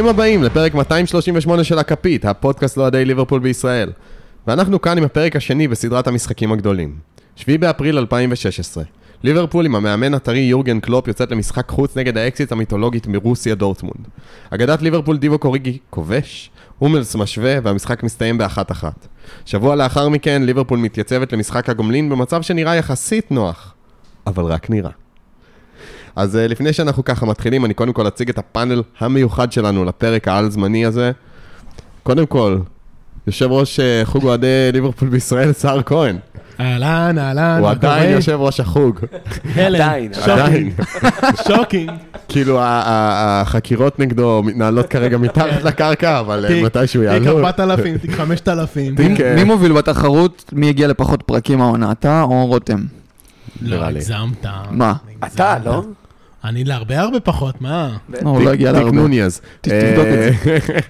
ברוכים הבאים לפרק 238 של הכפית, הפודקאסט לאוהדי ליברפול בישראל. ואנחנו כאן עם הפרק השני בסדרת המשחקים הגדולים. 7 באפריל 2016. ליברפול עם המאמן הטרי יורגן קלופ יוצאת למשחק חוץ נגד האקסית המיתולוגית מרוסיה דורטמונד. אגדת ליברפול דיבוק אוריגי כובש, הומלס משווה והמשחק מסתיים באחת אחת. שבוע לאחר מכן ליברפול מתייצבת למשחק הגומלין במצב שנראה יחסית נוח, אבל רק נראה. אז אה, לפני שאנחנו ככה מתחילים, אני קודם כל אציג את הפאנל המיוחד שלנו לפרק העל-זמני הזה. קודם כל, יושב ראש אה, חוג אוהדי ליברפול בישראל, סער כהן. אהלן, אהלן, הוא עדיין? יושב ראש החוג. עדיין, עדיין. shocking. כאילו, החקירות נגדו מתנהלות כרגע מתחת לקרקע, אבל אה, מתישהו תיק יעלו. 4,000, תיק 5,000. תיק, אה, מי מוביל בתחרות? מי הגיע לפחות פרקים העונה? אתה או רותם? לא. הגזמת. מה? אתה. לא? אני להרבה הרבה פחות, מה? לא, הוא לא הגיע להרבה. נוניאז. תבדוק את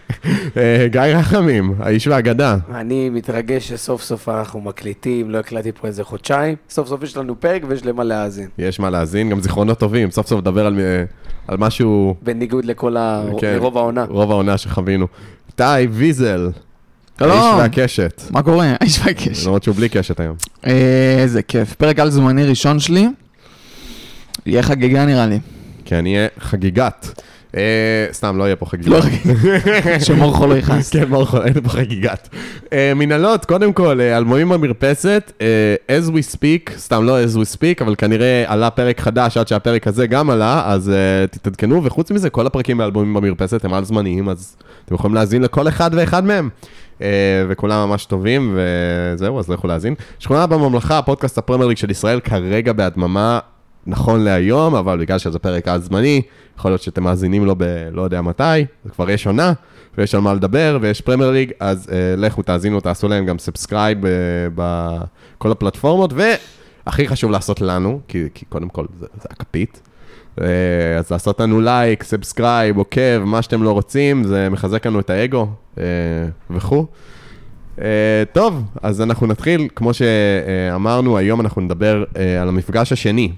אה, גיא רחמים, האיש והאגדה. אני מתרגש שסוף סוף אנחנו מקליטים, לא הקלטתי פה איזה חודשיים. סוף סוף יש לנו פרק ויש למה להאזין. יש מה להאזין, גם זיכרונות טובים, סוף סוף לדבר על, אה, על משהו, בניגוד לכל ה... כן. לרוב העונה. רוב העונה שחווינו. איתי ויזל, שלום. האיש והקשת. מה קורה? האיש והקש. למרות שהוא בלי קשת היום. אה, איזה כיף. פרק על זמני ראשון שלי. יהיה חגיגה נראה לי. כי אני אהיה חגיגת. אה, סתם, לא יהיה פה חגיגה. לא חגיגה. שמורכו לא יכעס. כן, ברוך אין פה חגיגת. אה, מנהלות, קודם כל, אה, אלבומים במרפסת, as we speak, סתם לא as we speak, אבל כנראה עלה פרק חדש עד שהפרק הזה גם עלה, אז תתעדכנו, וחוץ מזה, כל הפרקים באלבומים במרפסת הם על זמניים, אז אתם יכולים להאזין לכל אחד ואחד מהם. וכולם ממש טובים, וזהו, אז לכו להאזין. שכונה בממלכה, הפודקאסט הפרמייר ליג של ישראל, כרגע בהדממה, נכון להיום, אבל בגלל שזה פרק על זמני, יכול להיות שאתם מאזינים לו בלא יודע מתי, זה כבר יש עונה, ויש על מה לדבר, ויש פרמייר ליג, אז אה, לכו תאזינו, תעשו להם גם subscribe אה, בכל הפלטפורמות, והכי חשוב לעשות לנו, כי, כי קודם כל זה, זה הכפית, uh, אז לעשות לנו לייק, subscribe, עוקב, מה שאתם לא רוצים, זה מחזק לנו את האגו uh, וכו'. Uh, טוב, אז אנחנו נתחיל, כמו שאמרנו, היום אנחנו נדבר uh, על המפגש השני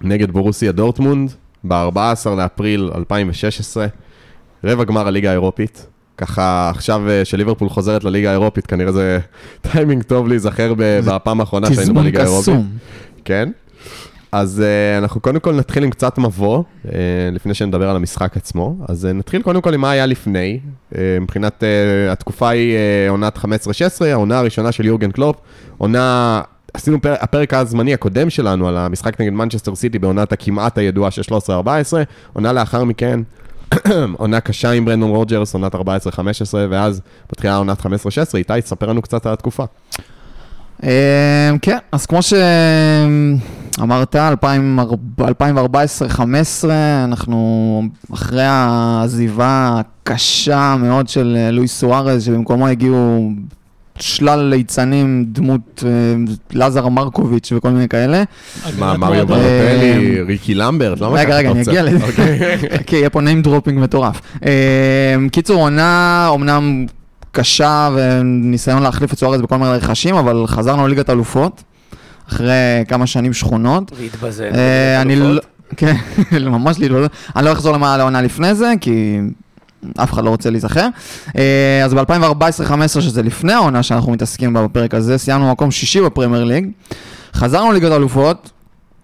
נגד בורוסיה דורטמונד, ב-14 לאפריל 2016, רבע גמר הליגה האירופית. ככה עכשיו אה, שליברפול חוזרת לליגה האירופית, כנראה זה טיימינג טוב להיזכר בפעם האחרונה שהיינו תזמון בליגה האירופית. קסום. כן. אז uh, אנחנו קודם כל נתחיל עם קצת מבוא, uh, לפני שנדבר על המשחק עצמו. אז uh, נתחיל קודם כל עם מה היה לפני. Uh, מבחינת uh, התקופה היא uh, עונת 15-16, העונה הראשונה של יורגן קלופ. עונה, עשינו פר, הפרק הזמני הקודם שלנו על המשחק נגד מנצ'סטר סיטי בעונת הכמעט הידועה של 13-14. עונה לאחר מכן, עונה קשה עם ברנדון רוג'רס, עונת 14-15, ואז מתחילה עונת 15-16. איתי, תספר לנו קצת על התקופה. אה, כן, אז כמו שאמרת, 2014-2015, אנחנו אחרי העזיבה הקשה מאוד של לואיס סוארז, שבמקומו הגיעו שלל ליצנים, דמות אה, לזר מרקוביץ' וכל מיני כאלה. מה, מריו. ברטלי, ריקי למברט? למה רגע, ככה רגע, אתה אני? אגיע לזה. אוקיי. כן, יהיה פה name dropping מטורף. אה, קיצור, עונה אומנם קשה וניסיון להחליף את סוארז בכל מיני רכשים, אבל חזרנו לליגת אלופות, אחרי כמה שנים שכונות. והתבזל. אה, אני לא... כן, ממש להתבלבל. אני לא אחזור למה לעונה לפני זה, כי אף אחד לא רוצה להיזכר. אה, אז ב-2014-2015, שזה לפני העונה שאנחנו מתעסקים בה בפרק הזה, סיימנו מקום שישי בפרמייר ליג. חזרנו לליגת האלופות,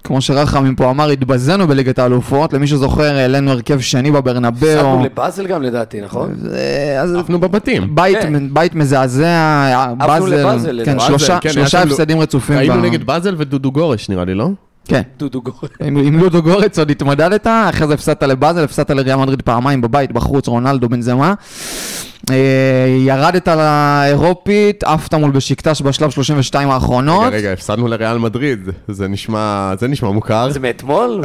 כמו שרחמים פה אמר, התבזינו בליגת האלופות. למי שזוכר, העלינו הרכב שני בברנבאו. הפסדנו לבאזל גם לדעתי, נכון? אה, אז עפנו בבתים. בית, כן. בית מזעזע, עפנו באזל, לבאזל, כן. שלושה, כן, שלושה הפסדים רצופים. היינו נגד באזל ודודו גורש, נראה לי, לא? כן, דודו גורן. עם, עם לודו גורץ עוד התמודדת, אחרי זה הפסדת לבאזל, הפסדת לריאל מדריד פעמיים בבית, בחוץ, רונלדו בנזמה. אה, ירדת לאירופית, עפת מול בשקטש בשלב 32 האחרונות. רגע, רגע, הפסדנו לריאל מדריד. זה נשמע, זה נשמע מוכר. זה מאתמול?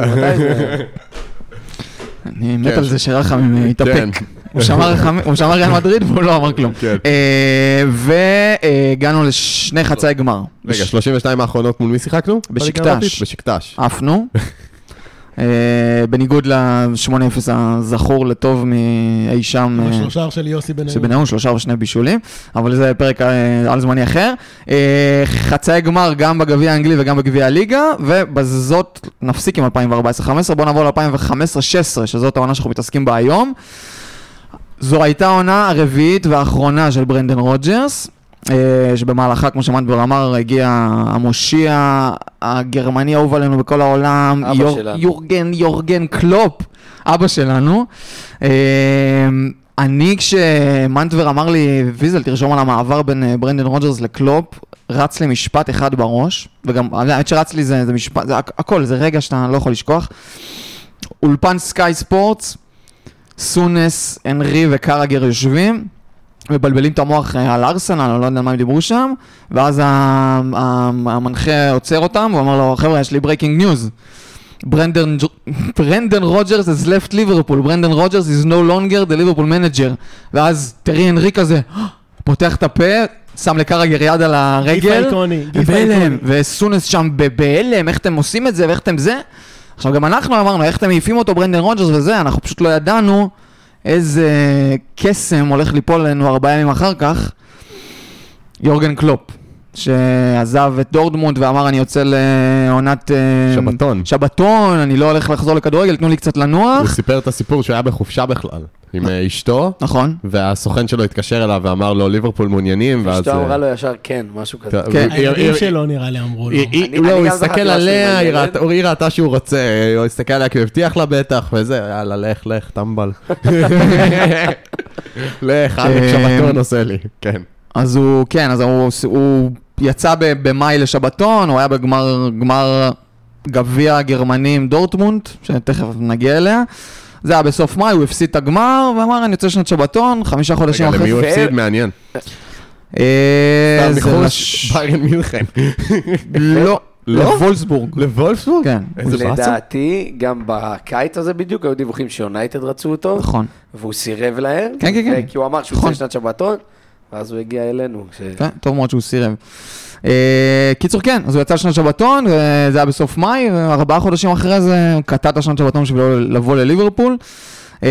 אני מת כן. על זה כן. התאפק. הוא שמע ריאל מדריד והוא לא אמר כלום. כן. אה, והגענו לשני חצאי גמר. רגע, 32 האחרונות מול מי שיחקנו? בשקטש. בשקטש. עפנו. אה, בניגוד ל-8-0 הזכור לטוב מאי שם. אה, השלושה של יוסי בניון. שבניון שלושה ושני בישולים, אבל זה פרק אה, על זמני אחר. אה, חצאי גמר גם בגביע האנגלי וגם בגביע הליגה, ובזאת נפסיק עם 2014-2015, בואו נעבור ל-2015-2016, שזאת העונה שאנחנו מתעסקים בה היום. זו הייתה העונה הרביעית והאחרונה של ברנדן רוג'רס, אה, שבמהלכה, כמו שמנדבר אמר, הגיע המושיע הגרמני האהוב עלינו בכל העולם, שלנו. יורגן, יורגן קלופ, אבא שלנו. אה, אני, כשמנדבר אמר לי, ויזל, תרשום על המעבר בין אה, ברנדן רוג'רס לקלופ, רץ לי משפט אחד בראש, וגם, האמת שרץ לי זה, זה משפט, זה הכ- הכל, זה רגע שאתה לא יכול לשכוח. אולפן סקאי ספורטס, סונס, אנרי וקראגר יושבים, מבלבלים את המוח אה, על ארסנל, אני לא יודע על מה הם דיברו שם, ואז המנחה עוצר אותם, הוא אומר לו, חבר'ה, יש לי breaking news. ברנדן, רוג'רס has left ליברפול, ברנדן רוג'רס is no longer the Liverpool manager. ואז תיירי אנרי כזה, פותח את הפה, שם לקראגר יד על כף הרגל, אייקוני, גיף אייקוני. וסונס שם בהלם, איך אתם עושים את זה ואיך אתם זה. עכשיו גם אנחנו אמרנו, איך אתם מעיפים אותו ברנדן רוג'רס וזה, אנחנו פשוט לא ידענו איזה קסם הולך ליפול עלינו ארבעה ימים אחר כך. יורגן קלופ, שעזב את דורטמונד ואמר אני יוצא לעונת... אה, שבתון. שבתון, אני לא הולך לחזור לכדורגל, תנו לי קצת הוא לנוח. סיפר את הסיפור שהוא היה בחופשה בכלל, עם אה, אשתו, נכון. והסוכן שלו התקשר אליו ואמר לו, ליברפול מעוניינים, ואז... אשתו אה, אמרה לו ישר כן, משהו כזה. כן. הילדים היא- שלו נראה לי אמרו לו. לא, הוא הסתכל עליה, היא. ראתה- שהוא רוצה, הוא הסתכל עליה כי הוא הבטיח לה בטח, וזה, יאללה, לך, לך, טמבל. לך, אה, שבתון עושה לי, כן. אז הוא, כן, אז הוא, הוא יצא ב- במאי לשבתון, הוא היה בגמר גמר גביע הגרמני עם דורטמונד, שתכף נגיע אליה. זה היה בסוף מאי, הוא הפסיד את הגמר, ואמר, אני יוצא שנת שבתון, חמישה חודשים רגע, למי אחרי הוא הפסיד? מעניין. אה, זה לש- ביירן מינכן. לא, לא? לוולסבורג. לוולפסבורג? כן, איזה באסה. לדעתי, גם בקיץ הזה בדיוק, היו דיווחים שיונייטד רצו אותו, נכון. והוא סירב להם. כן, כן, כן. כי הוא אמר שהוא נכון. יוצא לשנת שבתון, ואז הוא הגיע אלינו. ש- כן, טוב מאוד שהוא סירב. אה, קיצור, כן, אז הוא יצא לשנת שבתון, אה, זה היה בסוף מאי, וארבעה חודשים אחרי זה הוא קטע את השנת שבתון בשביל לבוא לליברפול. אה,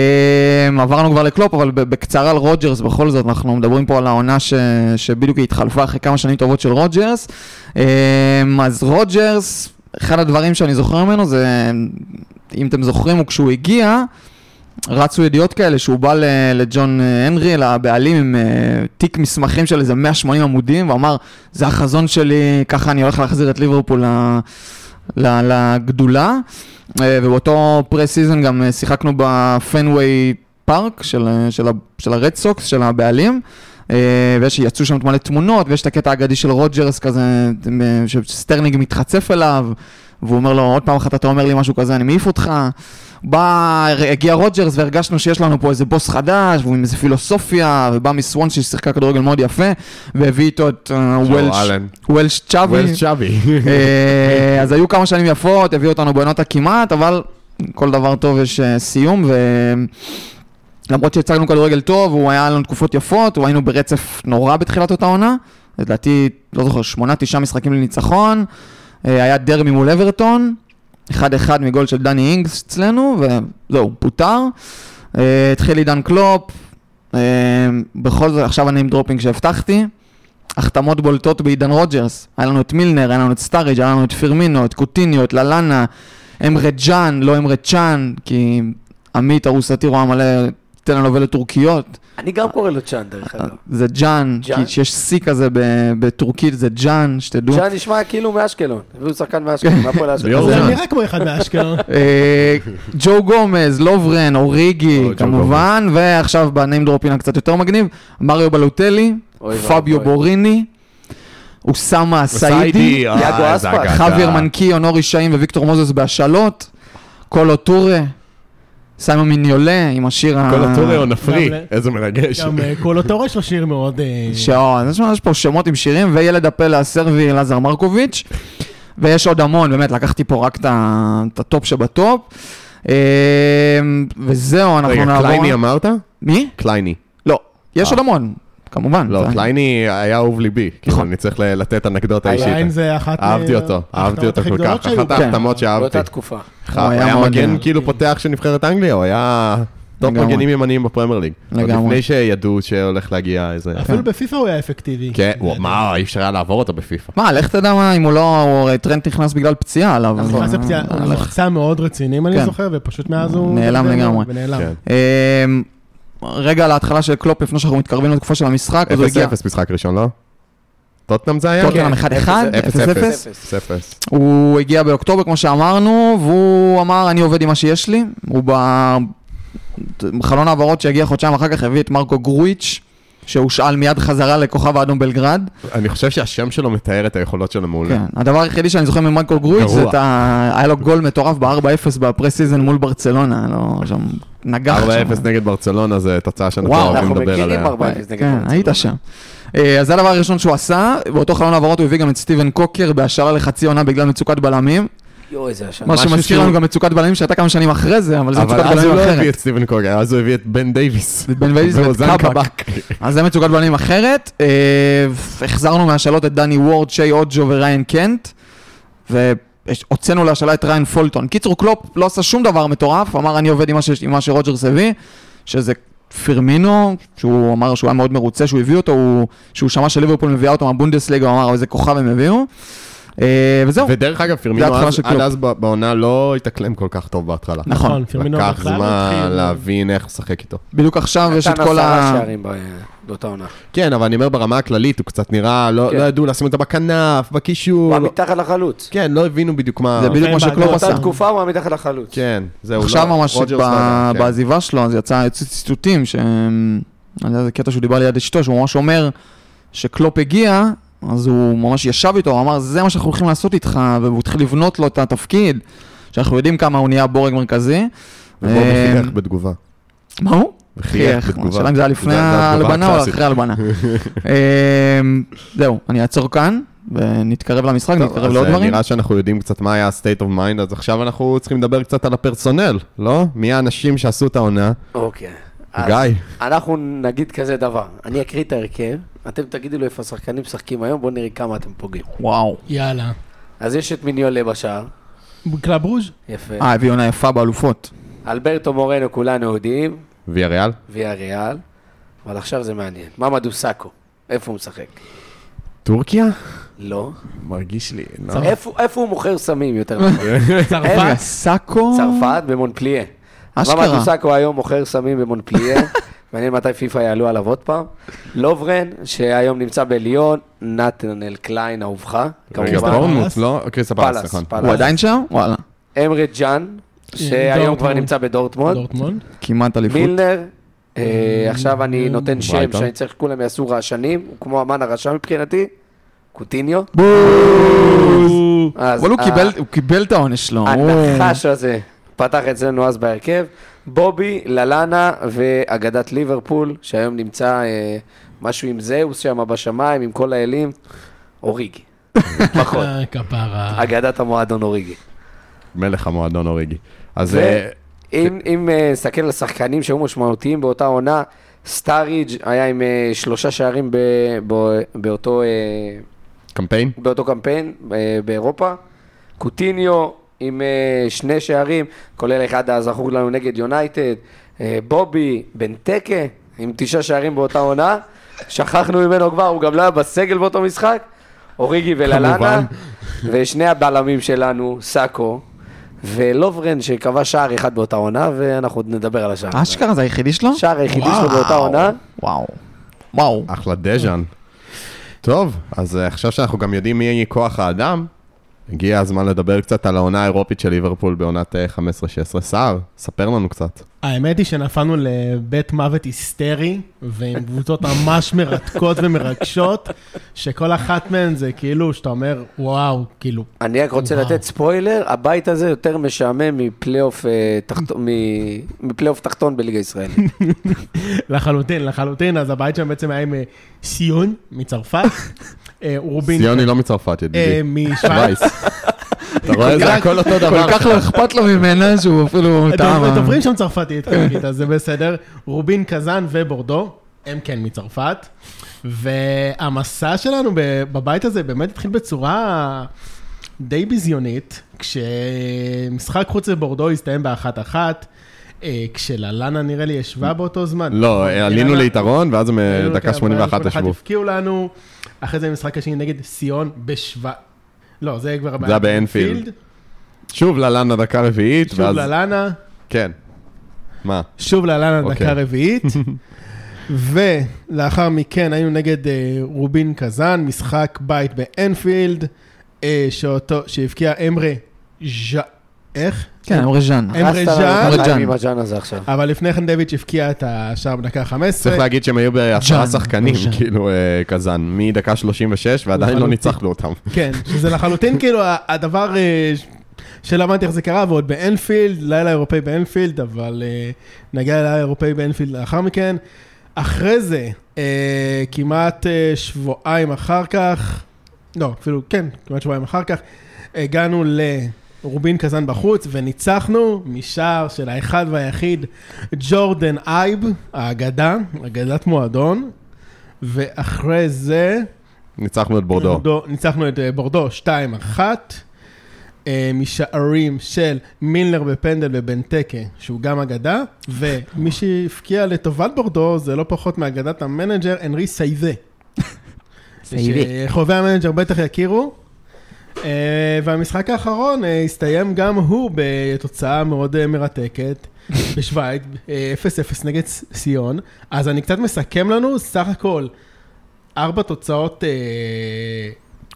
עברנו כבר לקלופ, אבל בקצרה על רוג'רס, בכל זאת, אנחנו מדברים פה על העונה ש... שבדיוק התחלפה אחרי כמה שנים טובות של רוג'רס. אה, אז רוג'רס, אחד הדברים שאני זוכר ממנו זה, אם אתם זוכרים, הוא כשהוא הגיע, רצו ידיעות כאלה שהוא בא לג'ון אה, הנרי, לבעלים, עם אה, תיק מסמכים של איזה 180 עמודים, ואמר, זה החזון שלי, ככה אני הולך להחזיר את ליברפול לגדולה. אה, ובאותו pre-season גם שיחקנו בפנוויי פארק של, של, של הרד סוקס, של הבעלים. אה, ויש, יצאו שם מלא תמונות, ויש את הקטע האגדי של רוג'רס כזה, שסטרלינג מתחצף אליו, והוא אומר לו, עוד פעם אחת אתה אומר לי משהו כזה, אני מעיף אותך. בא, הגיע רוג'רס והרגשנו שיש לנו פה איזה בוס חדש, והוא עם איזה פילוסופיה, ובא מסוונזי ששיחקה כדורגל מאוד יפה, והביא איתו את אה, וולש, אלן. וולש צ'אבי. אה, אז היו כמה שנים יפות, הביאו אותנו בעונות הכמעט, אבל כל דבר טוב יש אה, סיום, ולמרות שהצגנו כדורגל טוב, הוא היה לנו תקופות יפות, הוא היינו ברצף נורא בתחילת אותה עונה, לדעתי, לא זוכר, שמונה, תשעה משחקים ללא ניצחון, היה דרבי מול אברטון, אחד אחד מגול של דני אינגס אצלנו, וזהו, פוטר. אה, התחיל עידן קלופ, אה, בכל זאת, עכשיו אני עם name dropping שהבטחתי. החתמות בולטות בעידן רוג'רס. היה לנו את מילנר, היה לנו את סטארידג', היה לנו את פירמינו, את קוטיניו, את ללאנה, אמרה ג'אן, לא אמרה צ'אן, כי עמית ארוסתי רואה מלא טלנובלות טורקיות. אני גם קורא לו צ'אן, דרך אגב. זה ג'אן, ג'אן? כי שיש שיא כזה ב- בטורקית, זה ג'אן, שתדעו. צ'אן נשמע כאילו מאשקלון. הביאו שחקן מאשקלון, מה פה לאשקלון? זה ג'אן. נראה כמו אחד מאשקלון. אה, ג'ו גומז, לוברן, אוריגי, כמובן, ועכשיו ב name dropping קצת יותר מגניב, מריו בלוטלי, פביו בוריני, אוסאמה אסאידי, אה, יאגו אספק. חאווייר מנקיו, נורי שאהין וויקטור מוזס בהשאלות, קולו טורה, סימון מיניולה עם השיר ה... כל הטורי או נפרי, איזה מרגש. גם אה, קולוטור יש לו שיר מאוד... אה, שעות, יש פה שמות עם שירים, וילד הפלא הסרבי לאזאר מרקוביץ', ויש עוד המון, באמת, לקחתי פה רק את הטופ שבטופ. אה, וזהו, אנחנו רגע, נעבור... קליין אמרת? מי? קליין. לא, יש. עוד המון, כמובן. לא, קליין היה אהוב ליבי. כאילו, נכון. אני צריך לתת אנקדוטה אישית. היין זה אחת... אהבתי מה- אותו, אהבתי אותו כל כך. אחת. ההחתמות שאהבתי. באותה תקופה. הוא היה מגן אה, כאילו פותח של נבחרת אנגליה, הוא היה טופ. מגנים ימניים בפרמייר ליג. עוד לגמרי. לפני שידעו שהולך להגיע איזה... אפילו בפיפ"א הוא היה אפקטיבי. כן, מה, אי אפשר היה לעבור אותו בפיפ"א. מה, לך תדע מה, אם הוא לא, הרי טרנט נכנס בגלל פציעה עליו. נכנס אה, לפציעה, הוא. נפצע מאוד רציני, אם אני כן. זוכר, ופשוט מאז הוא... נעלם ונעלם, לגמרי. כן. רגע להתחלה של קלופ, לפני שאנחנו מתקרבים לתקופה של המשחק, אז הוא הגיע, 0-0 משחק ראשון, לא? טוטנאם זה היה? טוטנהאם כן, 1-1, 0-0. 0-0. הוא הגיע באוקטובר, כמו שאמרנו, והוא אמר, אני עובד עם מה שיש לי. הוא בחלון העברות שהגיע חודשיים אחר כך הביא את מרקו גרויץ', שהושאל מיד חזרה לכוכב האדום בלגרד. אני חושב שהשם שלו מתאר את היכולות שלו מעולה. כן, הדבר היחידי שאני זוכר ממרקו גרויץ' זה. את ה... היה לו גול מטורף ב-4-0 ב pre-season מול ברצלונה, לו שם נגח 4-0 שם. נגד ברצלונה זה תוצאה שאנחנו וואו, אוהבים אנחנו לדבר מכירים עליה. 4-0 נגד כן, ברצלונה. היית שם. אה, אז זה הדבר הראשון שהוא עשה, באותו חלון העברות הוא הביא גם את סטיבן קולקר בהשאלה לחצי עונה בגלל מצוקת בלמים. יואו, איזה השנה. מה שמזכיר לנו גם מצוקת בלמים שהייתה כמה שנים אחרי זה, אבל זה אבל מצוקת אז הוא בלמים לא הביא אחרת. את סטיבן קולקר, אז הוא הביא את בן דייוויס. את בן דייוויס ואת קאבק. אז זה מצוקת בלמים אחרת. אה, החזרנו מהשאלות את דני וורד, שיי אוג'ו וריאן קנט, והוצאנו להשאלה את ריאן פולטון. קיצור, קלופ לא עשה שום דבר מטורף, אמר אני עובד עם מה שרוג'רס הביא, שזה פירמינו, שהוא אמר שהוא היה מאוד מרוצה שהוא הביא אותו, הוא- שהוא שמע שליברפול מביאה אותו מהבונדסליגה, הוא אמר איזה כוכב הם הביאו. אה, וזהו, ודרך אגב, פירמינו עד. אז ב- בעונה לא התאקלם כל כך טוב בהתחלה. נכון. נכון, פירמינו לקח זמן להבין איך לשחק איתו. בדיוק עכשיו יש את כל ה... באותה עונה. כן, אבל אני אומר ברמה הכללית, הוא קצת נראה, לא כן. לא ידעו לשים אותו בכנף, בקישור. הוא היה לא- מתחת לחלוץ. כן, לא הבינו בדיוק מה... זה בדיוק מה שקלופ. עשה. באותה תקופה הוא היה מתחת לחלוץ. כן, זהו. עכשיו לא- ממש לא כן. בעזיבה שלו, אז יצא יצאו ציטוטים, ש... אני יודע, זה קטע שהוא דיבר ליד אשתו, שהוא ממש אומר שקלופ הגיע, אז הוא ממש ישב איתו, הוא אמר, זה מה שאנחנו הולכים לעשות איתך, והוא התחיל לבנות לו את התפקיד, שאנחנו יודעים כמה הוא נהיה בורג מרכזי. ובוא אה, וחייך בתגובה. מה הוא? בתגובה. השאלה אם זה היה לפני ההלבנה או. אחרי ההלבנה. אמ, זהו, אני אעצור כאן, ונתקרב למשחק, טוב, נתקרב לעוד אה, דברים. נראה שאנחנו יודעים קצת מה היה ה-state of mind, אז עכשיו אנחנו צריכים לדבר קצת על הפרסונל, לא? מי האנשים שעשו את העונה? אוקיי. גיא. אנחנו נגיד כזה דבר, אני אקריא את ההרכב, אתם תגידו לי איפה השחקנים משחקים היום, בואו נראה כמה אתם פוגעים. וואו. יאללה. אז יש את מיניולה בשער, קלאב רוז'? יפה. אה, הביא עונה יפה באלופות. אלברטו מורנו כולנו יודעים, ויה ריאל? ויה ריאל, אבל עכשיו זה מעניין. ממדו סאקו, איפה הוא משחק? טורקיה? לא. מרגיש לי. לא. איפה איפה הוא מוכר סמים יותר נכון? צרפת? סאקו? צרפת, במונפליה. אשכרה. ממדו סאקו היום מוכר סמים במונפליה, מעניין מתי פיפ"א יעלו עליו עוד פעם. לוברן, שהיום נמצא בליון, נתנאל קליין אהובך, רגע, כמובן. בורנמוט, פלאס? לא? קריסטל פלאס, פלאס, נכון. הוא עדיין שם? וואלה. אמרה ג'אן, שהיום כבר. נמצא בדורטמונד. דורטמונד. כמעט אליפות. מילנר, אה, עכשיו אני נותן שם. שאני צריך שכולם יעשו רעשנים, הוא כמו המן הרשע מבחינתי, קוטיניו. אז אבל הוא ה- קיבל- הוא קיבל את העונש שלו. הנחש הזה פתח אצלנו אז בהרכב. בובי, ללאנה ואגדת ליברפול, שהיום נמצא אה, משהו עם זהוס שם בשמיים, עם כל האלים, אוריגי. פחות. כפרה. אגדת המועדון אוריגי. מלך המועדון אוריגי. אז ו- אה, אם אם, אה, נסתכל על השחקנים שהיו משמעותיים באותה עונה, סטאריג' היה עם אה, שלושה שערים ב- ב- באותו, קמפיין? באותו קמפיין באירופה. קוטיניו עם אה, שני שערים, כולל אחד הזכור לנו נגד יונייטד. אה, בובי בנטקה עם תשעה שערים באותה עונה. שכחנו ממנו כבר, הוא גם לא היה בסגל באותו משחק. אוריגי וללאנה. כמובן. ושני הבלמים שלנו, סאקו. ולוברן שכבש שער אחד באותה עונה, ואנחנו עוד נדבר על השער. אשכרה זה היחידי שלו? שער היחידי שלו. באותה עונה. וואו. וואו. אחלה דז'אן. טוב, אז אה, עכשיו שאנחנו גם יודעים מי יהיה כוח האדם, הגיע הזמן לדבר קצת על העונה האירופית של ליברפול בעונת אה, 15-16. סער, ספר לנו קצת. האמת היא שנפלנו לבית מוות היסטרי, ועם קבוצות ממש מרתקות ומרגשות, שכל אחת מהן זה כאילו, שאתה אומר, וואו, כאילו, אני רק רוצה וואו. לתת ספוילר, הבית הזה יותר משעמם מפלייאוף אה, תחת- מ- מפלייאוף תחתון בליגה הישראלית. לחלוטין, לחלוטין, אז הבית שם בעצם היה עם אה, סיון מצרפת, אה, רובין, ציוני לא מצרפת, אה, ידידי. משוויץ, וייס. אתה רואה? זה הכל אותו דבר. כל כך לא אכפת לו ממנה שהוא אפילו טעם. דוב- דוברים שם צרפתית, חלקית, אז זה בסדר. רובין, קזאן ובורדו, הם כן מצרפת. והמסע שלנו ב- בבית הזה באמת התחיל בצורה די ביזיונית, כשמשחק חוץ לבורדו הסתיים באחת-אחת, אה, כשללנה נראה לי ישבה באותו זמן. לא, אה, עלינו ללנה- ליתרון, ואז הם אה, עלינו דקה לכ- 81 ישבו. הפקיעו לנו, אחרי זה המשחק השני נגד סיון בשבא... לא, זה כבר היה באנפילד. שוב ללנה דקה רביעית, שוב ואז... ללנה, כן. מה? שוב להלן אוקיי. הדקה רביעית. ולאחר מכן היינו נגד אה, רובין קזאן, משחק בית באנפילד, אה, שאותו, שהבקיע אמרה ז'ה... איך? כן, אמרי ז'אן. את ז'אן. עם הג'אן הזה עכשיו. אבל לפני כן דויץ' הבקיע את השער בדקה ה-15. צריך להגיד שהם היו בעשרה שחקנים. כאילו, אה, קזאן, מדקה 36, ועדיין לא לחלוטין. ניצחנו אותם. כן, שזה לחלוטין כאילו הדבר אה, ש- שלא הבנתי איך זה קרה, ועוד באנפילד, לילה אירופאי באנפילד, אבל אה, נגיע ללילה אירופאי באנפילד לאחר מכן. אחרי זה, כמעט שבועיים אחר כך, לא, אפילו, כן, כמעט שבועיים אחר כך, הגענו לרובין קזאן בחוץ, וניצחנו משער של האחד והיחיד, ג'ורדון אייב, האגדה, אגדת מועדון, ואחרי זה... ניצחנו את בורדו. ניצחנו את אה, בורדו 2-1, אה, משערים של מילנר בפנדל ובנטקה, שהוא גם אגדה, ומי שהבקיע לטובת בורדו זה לא פחות מאגדת המנג'ר, אנרי סייבה. סייבה. שחובבי המנג'ר בטח יכירו. אה, והמשחק האחרון אה, הסתיים גם הוא בתוצאה מאוד אה, מרתקת. בשוויץ, אה, 0-0 נגד סיון. אז אני קצת מסכם לנו, סך הכל, ארבע תוצאות...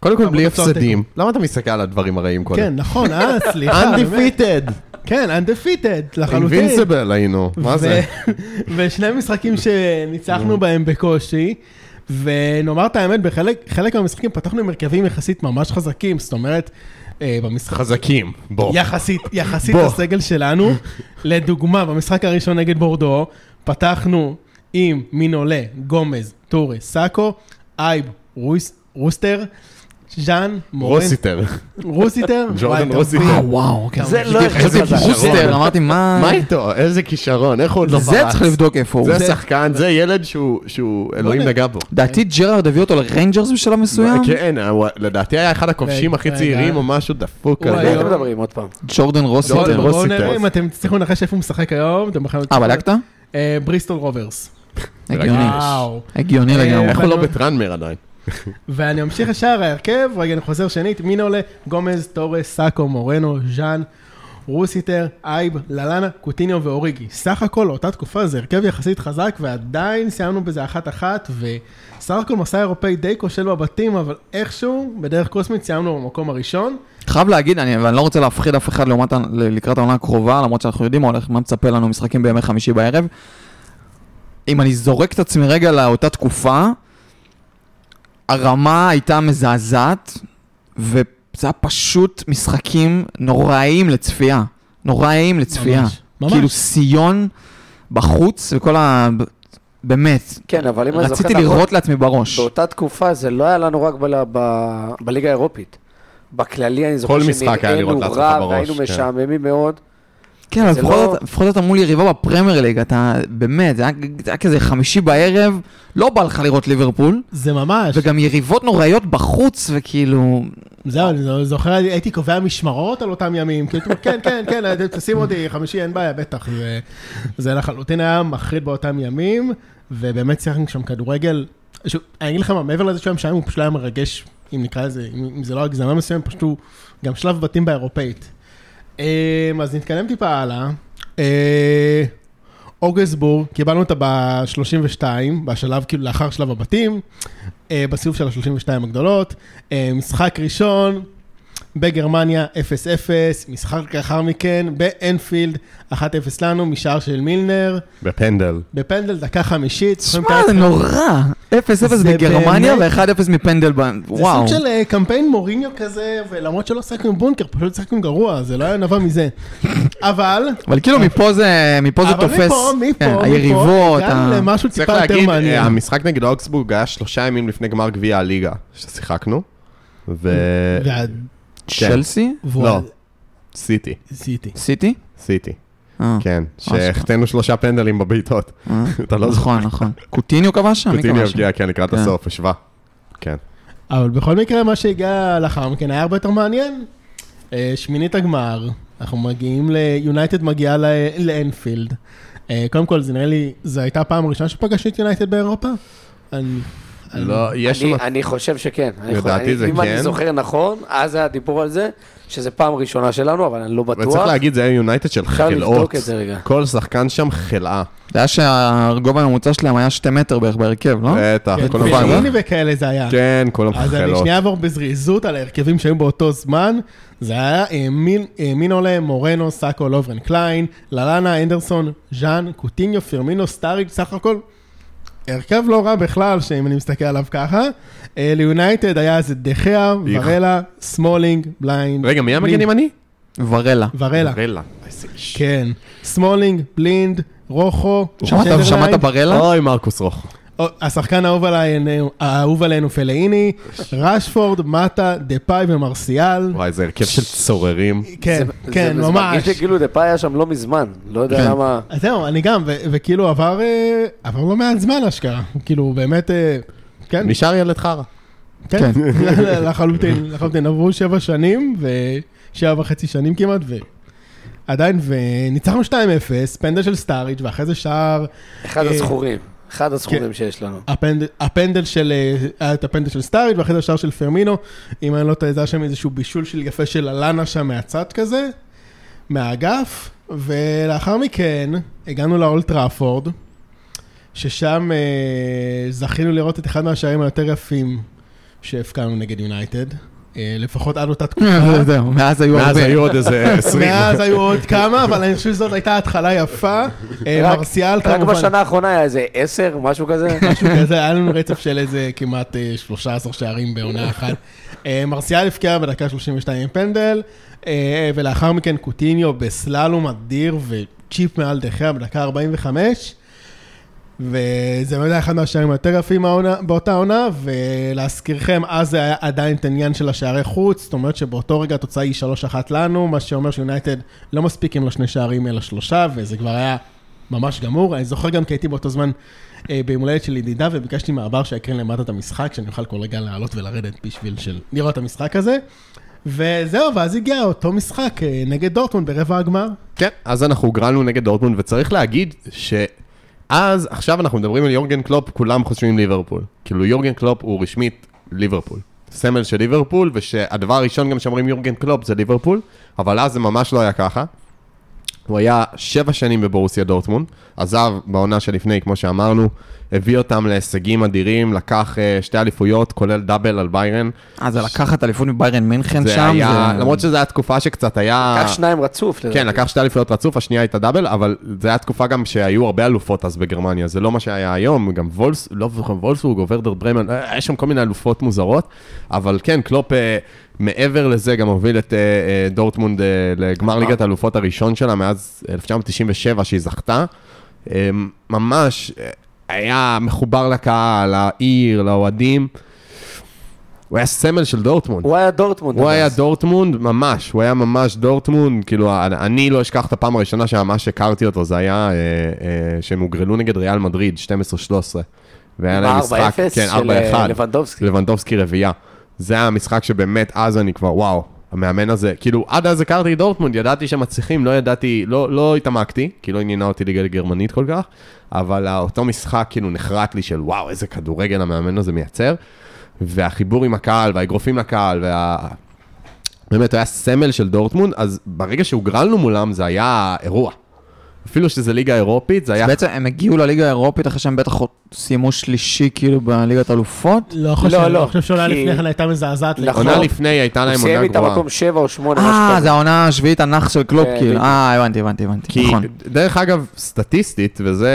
קודם כל, בלי הפסדים. למה אתה מסתכל על הדברים הרעים קודם? כן, נכון, אה, סליחה. Undefeated. כן, undefeated, לחלוטין. Invincible היינו, מה זה? ושני משחקים שניצחנו בהם בקושי, ונאמר את האמת, בחלק חלק מהמשחקים פתחנו עם הרכבים יחסית ממש חזקים, זאת אומרת, אה, במשחק... חזקים, בוא. יחסית, יחסית בוא. לסגל שלנו. לדוגמה, במשחק הראשון נגד בורדו, פתחנו עם מיניולה, גומז, טורה, סאקו, אייב, רויס, רוסטר, ז'אן, מורנו, רוסיטר. רוסיטר, ג'ורדן רוסיטר. וואו, כן. זה לא איזה כישרון. אמרתי, מה... מה איתו? איזה כישרון, איך הוא עוד לא פרץ? זה צריך לבדוק איפה הוא. זה זה- שחקן, זה ילד שהוא- אלוהים נגע בו. לדעתי ג'רארד הביא אותו לריינג'רס בשלב מסוים. כן, לדעתי היה אחד הכובשים הכי. צעירים או משהו דפוק. על מי אתם מדברים עוד פעם? ג'ורדן רוסיטר. בואו. נראה אם אתם תצליחו לנחש איפה הוא משחק היום. אתם בכלל- אה, בדקת? אה, בריסטול רוברס. הגיוני. הגיוני אה, לגמרי. איך הוא לא בטרנמיר עדיין? ואני ממשיך ישר, ההרכב, רגע, אני חוזר שנית, מיניולה, גומז, טורה, סאקו, מורנו, ז'אן, רוסיטר, אייב, ללאנה, קוטיניו ואוריגי. סך הכל, לאותה תקופה זה הרכב יחסית חזק, ועדיין סיימנו בזה אחת-אחת, וסך הכל מסע אירופאי די כושל בבתים, אבל איכשהו, בדרך קוסמית, סיימנו במקום הראשון. חייב להגיד, אני, ואני לא רוצה להפחיד אף אחד לעומת, לקראת העונה הקרובה, למרות שאנחנו יודעים הולך, מה מצפה לנו משחקים בימי חמישי בערב. אם אני זורק את עצמי רגע לאותה תקופה, הרמה הייתה מזעזעת, וזה היה פשוט משחקים נוראיים לצפייה. נוראיים לצפייה. ממש, ממש. כאילו סיון בחוץ, וכל ה... באמת, כן, אבל אם אני זוכר רציתי נכון, לירות לעצמי בראש. באותה תקופה זה לא היה לנו רק ב- ב- בליגה האירופית. בכללי אני זוכר לראות לעצמך רע והיינו כן. משעממים מאוד. כן, אבל לפחות לא- אתה- לפחות אתה מול יריבה בפרמייר ליג, אתה באמת, זה היה, זה היה כזה חמישי בערב, לא בא לך לראות ליברפול, זה ממש. וגם יריבות נוראיות בחוץ, וכאילו, זהו, אני זוכר, הייתי קובע משמרות על אותם ימים, כאילו, כן, כן, כן, תשים אותי חמישי, אין בעיה, בטח. זה- לחלוטין היה מחריד באותם ימים, ובאמת שיחקנו שם כדורגל. אני אגיד לך מה, מעבר לזה שהוא היה משעמם, הוא פשוט היה מרגש, אם נקרא לזה, אם זה לא הגזמה מסוימת, פשוט הוא גם שלב בתים באירופאית. אמ, אז נתקדם טיפה הלאה. אה, אוגסבורג, קיבלנו אותה ב-32, בשלב, כאילו, לאחר שלב הבתים, אה, בסיבוב של ה-32 הגדולות. אה, משחק ראשון בגרמניה 0-0, משחק לאחר מכן באנפילד 1-0 לנו, משער של מילנר, בפנדל. בפנדל דקה חמישית. שמע, זה נורא. 0-0 זה בגרמניה באמת- ו-1-0 מפנדל, ב- זה וואו. סוג של אה, קמפיין מוריניו כזה, ולמרות שלא שיחקנו בונקר, פשוט שיחקנו גרוע, זה לא היה נבע מזה. אבל, אבל כאילו מפה זה מפה זה אבל תופס, מפה, מפה, כן, מפה, היריבות, הגענו ה- למשהו צריך טיפה יותר אה, מעניין. המשחק נגד אוקסבורג היה שלושה ימים לפני גמר גביע הליגה ששיחקנו. ו... וה- צ'לסי? לא. סיטי, סיטי. סיטי? סיטי, אה, כן. שהחטאנו שלושה פנדלים בבעיטות. אה. אתה לא זוכר. נכון, נכון. קוטיניו כבש שם? קוטיניו? הבקיע, כן, לקראת כן. הסוף, השווה. כן. אבל בכל מקרה, מה שהגיע לאחר מכן היה הרבה יותר מעניין. אה, שמינית הגמר, אנחנו מגיעים ל... יונייטד מגיעה לאנפילד. קודם כל, זה נראה לי, זו הייתה הפעם הראשונה שפגשתי את יונייטד באירופה? אני... לא, יש... אני, חושב שכן. אני לדעתי זה אם כן. אני זוכר נכון, אז היה דיבור על זה, שזה פעם ראשונה שלנו, אבל אני לא בטוח. וצריך להגיד, זה היה יונייטד של חלאות. כל שחקן שם חלאה. זה היה שהגובה הממוצע שלהם היה שתי מטר בערך בהרכב, לא? בטח, כן, כולם כמובן, פליני וכאלה זה היה. כן, כולם אז אני. שנייה אעבור בזריזות על ההרכבים שהיו באותו זמן. זה היה מיניולה, מורנו, סאקו, לוברן קליין, ללאנה, הנדרסון, ז'אן, קוטיניו, פרמינו, סטארידג', סך הכל. הרכב לא רע בכלל, שאם אני מסתכל עליו ככה. אה, ליונייטד היה איזה דחיה. ורלה, סמולינג, בליינד. רגע, מי המגן ימני? ורלה. ורלה, ורלה. איזה איש. כן. סמולינג, בלינד, רוחו. שמעת ורלה? אוי, מרקוס רוחו. השחקן האהוב עלינו- האהוב עלינו פלאיני, רשפורד, מטה, דפאי ומרסיאל. וואי, זה הרכב של צוררים. כן, זה- כן, ממש. מרגיש לי כאילו דפאי היה שם לא מזמן, לא יודע כן. למה... אז זהו, אני גם, ו- וכאילו עבר, אה, עבר לא מעט זמן אשכרה. כאילו, באמת, אה, כן, נשאר ילד חרא. כן, לחלוטין, לחלוטין. עברו שבע שנים, ושבע וחצי שנים כמעט, ועדיין, וניצחנו 2-0, פנדל של סטארידג', ואחרי זה שער, אחד אה, הזכורים, אחד כן. הזכורים שיש לנו. הפנדל, של, אה, היה את הפנדל של סטארידג', ואחרי זה שער של פרמינו, אם אני לא טועה, זה היה שם איזשהו בישול של יפה של ללאנה שם מהצד כזה, מהאגף, ולאחר מכן הגענו לאולד טראפורד, ששם אה, זכינו לראות את אחד מהשערים היותר יפים שהפקענו נגד יונייטד, לפחות עד אותה תקופה. זהו, מאז היו מאז הרבה. היו עוד איזה 20. מאז היו עוד כמה, אבל אני חושב שזאת הייתה התחלה יפה. אה, רק- מרסיאל רק כמובן. בשנה האחרונה היה איזה עשר, משהו כזה. משהו כזה, היה לנו רצף של איזה כמעט אה, 13 שערים בעונה אחת. אה, מרסיאל הבקיע בדקה 32 עם פנדל, אה, ולאחר מכן קוטיניו בסללום אדיר וצ'יפ מעל דחיה בדקה 45. וזה באמת היה אחד מהשערים היותר יפים באותה עונה, ולהזכירכם, אז זה היה עדיין את העניין של השערי חוץ, זאת אומרת שבאותו רגע התוצאה היא 3-1 לנו, מה שאומר שיונייטד לא מספיק עם לשני שערים אלא שלושה, וזה כבר היה ממש גמור. אני זוכר גם כי הייתי באותו זמן אה, ביום הולדת של ידידה, וביקשתי מהבר שיקרין למטה את המשחק, שאני אוכל כל רגע לעלות ולרדת בשביל של... לראות את המשחק הזה. וזהו, ואז הגיע אותו משחק אה, נגד דורטמונד ברבע הגמר. כן, אז אנחנו הוגרלנו נגד דורטמונד, וצריך להגיד שאז, עכשיו אנחנו מדברים על יורגן קלופ, כולם חושבים ליברפול. כאילו יורגן קלופ הוא רשמית ליברפול. סמל של ליברפול, ושהדבר הראשון גם שאומרים יורגן קלופ זה ליברפול, אבל אז זה ממש לא היה ככה. הוא היה שבע שנים בבורוסיה דורטמונד, עזב בעונה שלפני, כמו שאמרנו, הביא אותם להישגים אדירים, לקח uh, שתי אליפויות, כולל דאבל על ביירן. אה, זה לקחת אליפות מביירן מינכן זה שם? היה, זה- למרות שזו הייתה תקופה שקצת היה... לקח שניים רצוף. כן. לקח שתי אליפויות רצוף, השנייה הייתה דאבל, אבל זו הייתה תקופה גם שהיו הרבה אלופות אז בגרמניה, זה לא מה שהיה היום, גם וולס, לא זוכר, וולסבורג או ורדר ברמן, אה, יש שם כל מיני אלופות מוזרות, אבל כן, קלופ אה, מעבר לזה גם הוביל את אה, אה, דורטמונד אה, לגמר ליגת האלופות הראשון שלה מאז 1997 שהיא זכתה. אה, ממש אה, היה מחובר לקהל, לעיר, לאוהדים. הוא היה סמל של דורטמונד. הוא היה דורטמונד. הוא. היה דורטמונד, ממש, הוא היה ממש דורטמונד, כאילו, אני לא אשכח את הפעם הראשונה שממש הכרתי אותו, זה היה אה, אה, שהם הוגרלו נגד ריאל מדריד, 12-13. והיה להם משחק, 4-0 כן, של 4-1, אה, לבנדובסקי. לבנדובסקי רביעייה. זה היה המשחק שבאמת, אז אני כבר, וואו, המאמן הזה, כאילו, עד אז הכרתי את דורטמונד, ידעתי שהם מצליחים, לא ידעתי, לא, לא התעמקתי, כי לא עניינה אותי ליגה גרמנית כל כך, אבל אותו משחק כאילו נחרט לי של וואו, איזה כדורגל המאמן הזה מייצר, והחיבור עם הקהל, והאגרופים לקהל, וה... באמת, הוא היה סמל של דורטמונד, אז ברגע שהוגרלנו מולם זה היה אירוע. אפילו שזה ליגה אירופית, זה היה... בעצם הם הגיעו לליגה האירופית אחרי שהם בטח סיימו שלישי כאילו בליגת האלופות. לא חושב, לא, לא, לא, אני חושב שעונה כי- לפני כן הייתה מזעזעת. נכון. עונה לפני הייתה הוא להם סיים עונה איתה גרועה. מקום שבע או שמונה. אה, משהו כזה. זה העונה השביעית הנח של קלופ כן, כאילו. אה, הבנתי, הבנתי, הבנתי. כי נכון. דרך אגב, סטטיסטית, וזה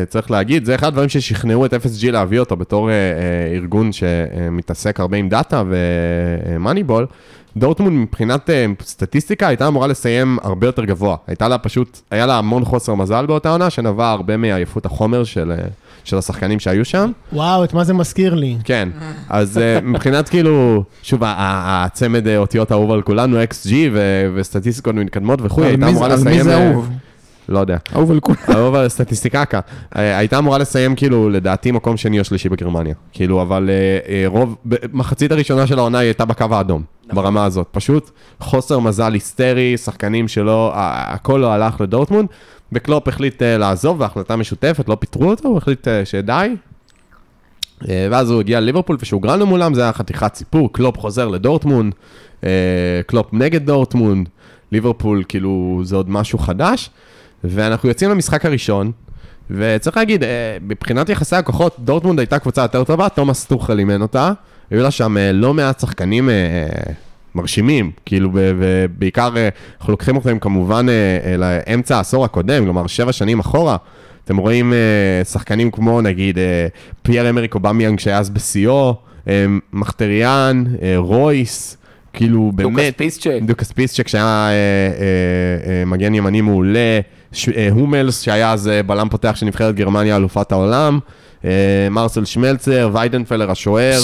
אה, צריך להגיד, זה אחד הדברים ששכנעו את FSG להביא אותו בתור אה, אה, ארגון שמתעסק הרבה עם דאטה ומאניבול. דורטמונד מבחינת אה, סטטיסטיקה הייתה אמורה לסיים הרבה יותר גבוה. הייתה לה פשוט, היה לה המון חוסר מזל באותה עונה, שנבע הרבה מעייפות החומר של, אה, של השחקנים שהיו שם. וואו, את מה זה מזכיר לי? כן, אז אה, מבחינת כאילו, שוב, הצמד אותיות האהוב על כולנו, XG ו- וסטטיסטיקות מתקדמות וכו', הייתה אמורה זה- על לסיים... מי זה אה, אהוב? לא יודע. אהוב על כולם. אהוב על סטטיסטיקה. הייתה אמורה לסיים כאילו, לדעתי, מקום שני או שלישי בגרמניה. כאילו, אבל רוב, במחצית הראשונה של העונה היא הייתה בקו האדום, ברמה הזאת. פשוט חוסר מזל היסטרי, שחקנים שלא, הכל לא הלך לדורטמונד, וקלופ החליט אה, לעזוב, והחלטה משותפת, לא פיטרו אותו, הוא החליט אה, שדי. אה, ואז הוא הגיע לליברפול, ושהוגרלנו מולם, זה היה חתיכת סיפור, קלופ חוזר לדורטמונד, אה, קלופ נגד דורטמונד, ליברפול, כאילו, זה עוד משהו חדש, ואנחנו יוצאים למשחק הראשון, וצריך להגיד, מבחינת יחסי הכוחות, דורטמונד הייתה קבוצה יותר טובה, תומאס טוחל אימן אותה, היו לה שם אה, לא מעט שחקנים אה, מרשימים, כאילו, ובעיקר אה, אנחנו לוקחים אותם כמובן אה, אה, לאמצע העשור הקודם, כלומר, שבע שנים אחורה. אתם רואים אה, שחקנים כמו נגיד אה, פייר אמריק אובמיאנג שהיה אז בשיאו, אה, מחיטריאן, אה, רויס, כאילו באמת, פיסצ'ק. לוקאס פיסצ'ק שהיה אה, אה, אה, מגן ימני מעולה, אה, הומלס שהיה אז אה, בלם פותח של נבחרת גרמניה אלופת העולם, אה, מרסל שמלצר, ויידנפלר השוער,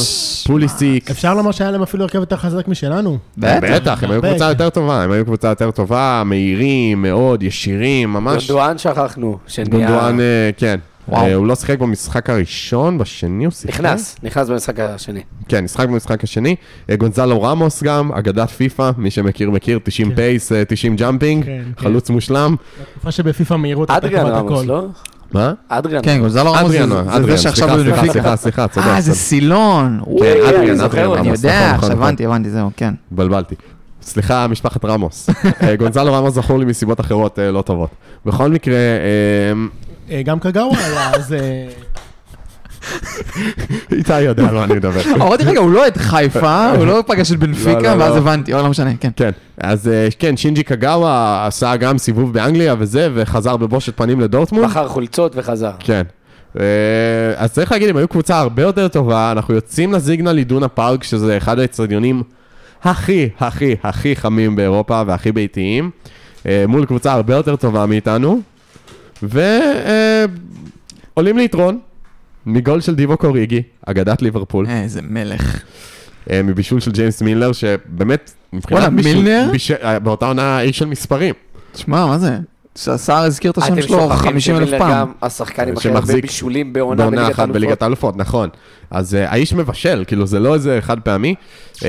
פוליסיק. אפשר לומר שהיה להם אפילו הרכב יותר חזק משלנו. בטח, הם היו קבוצה. יותר טובה, הם היו קבוצה יותר טובה, מהירים מאוד, ישירים, ממש. גונדואן שכחנו, שנהיה... גונדואן, אה, כן. וואו. אה, הוא לא שיחק במשחק הראשון, בשני הוא שיחק? נכנס, נכנס במשחק השני. כן, נשחק במשחק השני. אה, גונזלו רמוס גם, אגדת פיפא, מי שמכיר מכיר, 90 כן. pace, אה, 90 jumping. חלוץ מושלם. תקופה שבפיפ"א מהירות הייתה רמוס, הכל. מה? אדריאן. כן, גונזלו רמוס אדריאן, זה- זה אדריאן, זה שעכשיו סליחה, סליחה, בבנפיקה. סליחה, סליחה, צודק. אה, זה. סילון. כן, אדריאן, זוכר אדריאן אותו. אני רמוס, יודע, נכון, עכשיו נכון, הבנתי, הבנתי, זהו, כן. התבלבלתי. סליחה, משפחת רמוס. אה, גונזלו רמוס זכור לי מסיבות אחרות אה, לא טובות. בכל מקרה, אה, גם קגאווה היה, אז... איתי יודע על מה אני מדבר. אמרתי, רגע, הוא לא את חיפה, הוא לא פגש את לא, בנפיקה, לא, ואז לא. הבנתי, לא משנה, כן. כן, אז אה, כן, שינג'י קגאווה עשה גם סיבוב באנגליה וזה, וחזר בבושת פנים לדורטמונד. מכר חולצות וחזר. כן. אה, אז צריך להגיד, הם היו קבוצה הרבה יותר טובה, אנחנו יוצאים לזיגנל אידונה פארק, שזה אחד האצטדיונים הכי, הכי, הכי חמים באירופה והכי ביתיים, אה, מול קבוצה הרבה יותר טובה מאיתנו, ועולים ליתרון, מגול של דיבו קוריגי, אגדת ליברפול, איזה מלך. אה, מבישול של ג'יימס מילנר, שבאמת, מבחינת וואלה, מילנר? אה, באותה עונה איש של מספרים. תשמע, מה זה? שהשר הזכיר את השם שלו שוכחים 50 אלף פעם. גם השחקן עם הכי הרבה בישולים בעונה בעונה בליגת אחת בליגת האלופות. האלופות, נכון. אז uh, האיש מבשל, כאילו זה לא איזה חד פעמי. Uh,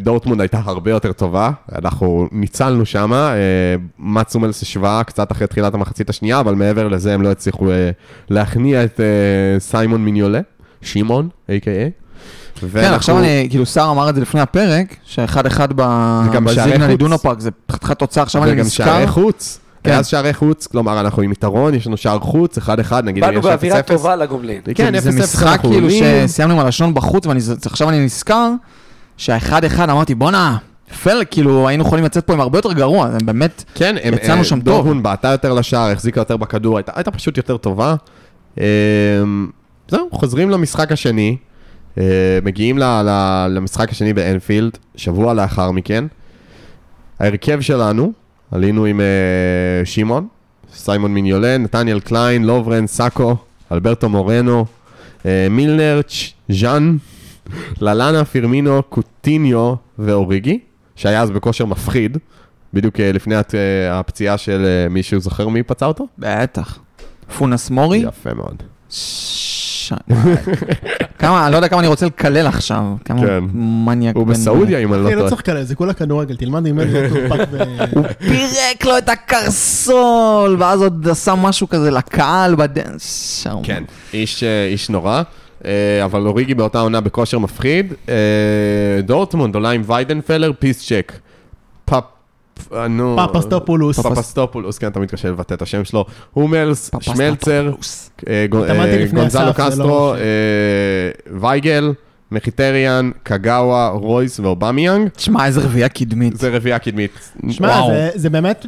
דורטמונד הייתה הרבה יותר טובה, אנחנו ניצלנו שם, uh, מצומלס השוואה קצת אחרי תחילת המחצית השנייה, אבל מעבר לזה הם לא הצליחו uh, להכניע את uh, סיימון מיניולה, שמעון, a.k.a. כן, עכשיו אני, כאילו, שר אמר את זה לפני הפרק, שאחד אחד בזיגנל. אידונה פארק, זה חתיכת תוצאה, עכשיו אני וגם נזכר. שערי חוץ. כן. ואז שערי חוץ, כלומר אנחנו עם יתרון, יש לנו שער חוץ, 1-1, נגיד באנו באווירה 0-0. טובה לגומלין. כן, זה 0-0 משחק אנחנו כאילו עולים. שסיימנו עם הלשון בחוץ, ועכשיו אני נזכר שהאחד אחד אמרתי, בואנה, פל, כאילו היינו יכולים לצאת פה עם הרבה יותר גרוע, זה באמת, כן, יצאנו אה, שם טוב. דורטמונד בעטה יותר לשער, החזיקה יותר בכדור, הייתה, הייתה פשוט יותר טובה. אה, זהו, חוזרים למשחק השני, אה, מגיעים ל, ל, למשחק השני באנפילד, שבוע לאחר מכן. ההרכב שלנו, עלינו עם אה, שמעון, סיימון מיניולן, נתניאל קליין, לוברן, סאקו, אלברטו מורנו, אה, מילנר, ז'אן, ללאנה, פירמינו, קוטיניו ואוריגי, שהיה אז בכושר מפחיד, בדיוק אה, לפני הת- אה, הפציעה של אה, מישהו זוכר מי פצע אותו? בטח. פונס מורי, יפה מאוד. ש... כמה, אני לא יודע כמה אני רוצה לקלל עכשיו, כמה כן. הוא מניאק. הוא בסעודיה, אם אני לא לא טועה. צריך כאלה, זה כולה כדורגל, תלמד ממנו, זה תורפק ו... פירק לו את הקרסול, ואז עוד עשה משהו כזה לקהל בדנס. כן, איש, אה, איש נורא. אה, אבל אוריגי באותה עונה בכושר מפחיד. אה, דורטמונד עולה עם ויידנפלר, פיסצ'ק. פאפ... אה, נו... פפסטופולוס. פפסטופולוס, כן, תמיד קשה לבטא את השם שלו. הומלס. שמלצר, אה, אה, גונזלו קסטרו, לא אה, וייגל, מחיטריאן, קגאווה, רויס ואובמיאנג. תשמע, איזה רביעייה קדמית. זה רביעייה קדמית. שמע, וואו. זה- זה באמת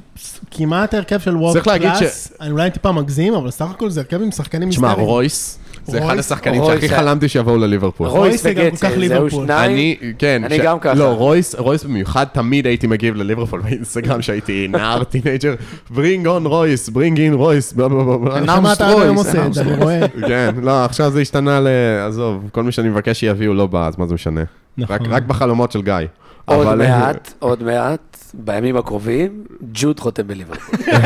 כמעט הרכב של וורק צריך להגיד class, אני אולי טיפה מגזים, אבל סך הכל זה הרכב עם שחקנים תשמע, היסטריים. רויס, זה אחד רויס- השחקנים רויס שהכי חלמתי שיבואו לליברפול. רויס רויס וגצל, זהו ליברפול. שניים. אני, כן. אני גם ככה. לא, רויס, רויס במיוחד תמיד הייתי מגיב לליברפול באינסטגרם שהייתי נער teenager, bring on רויס, bring in רויס, בלה בלה בלה שמע אתה היום עושה את זה, אני. רואה. כן, לא, עכשיו זה השתנה ל... עזוב, כל מי שאני מבקש שיביאו לא בא, אז מה זה משנה? נכון. רק רק בחלומות של גיא. עוד מעט, עוד מעט, בימים הקרובים, ג'וד חותם בליברפול.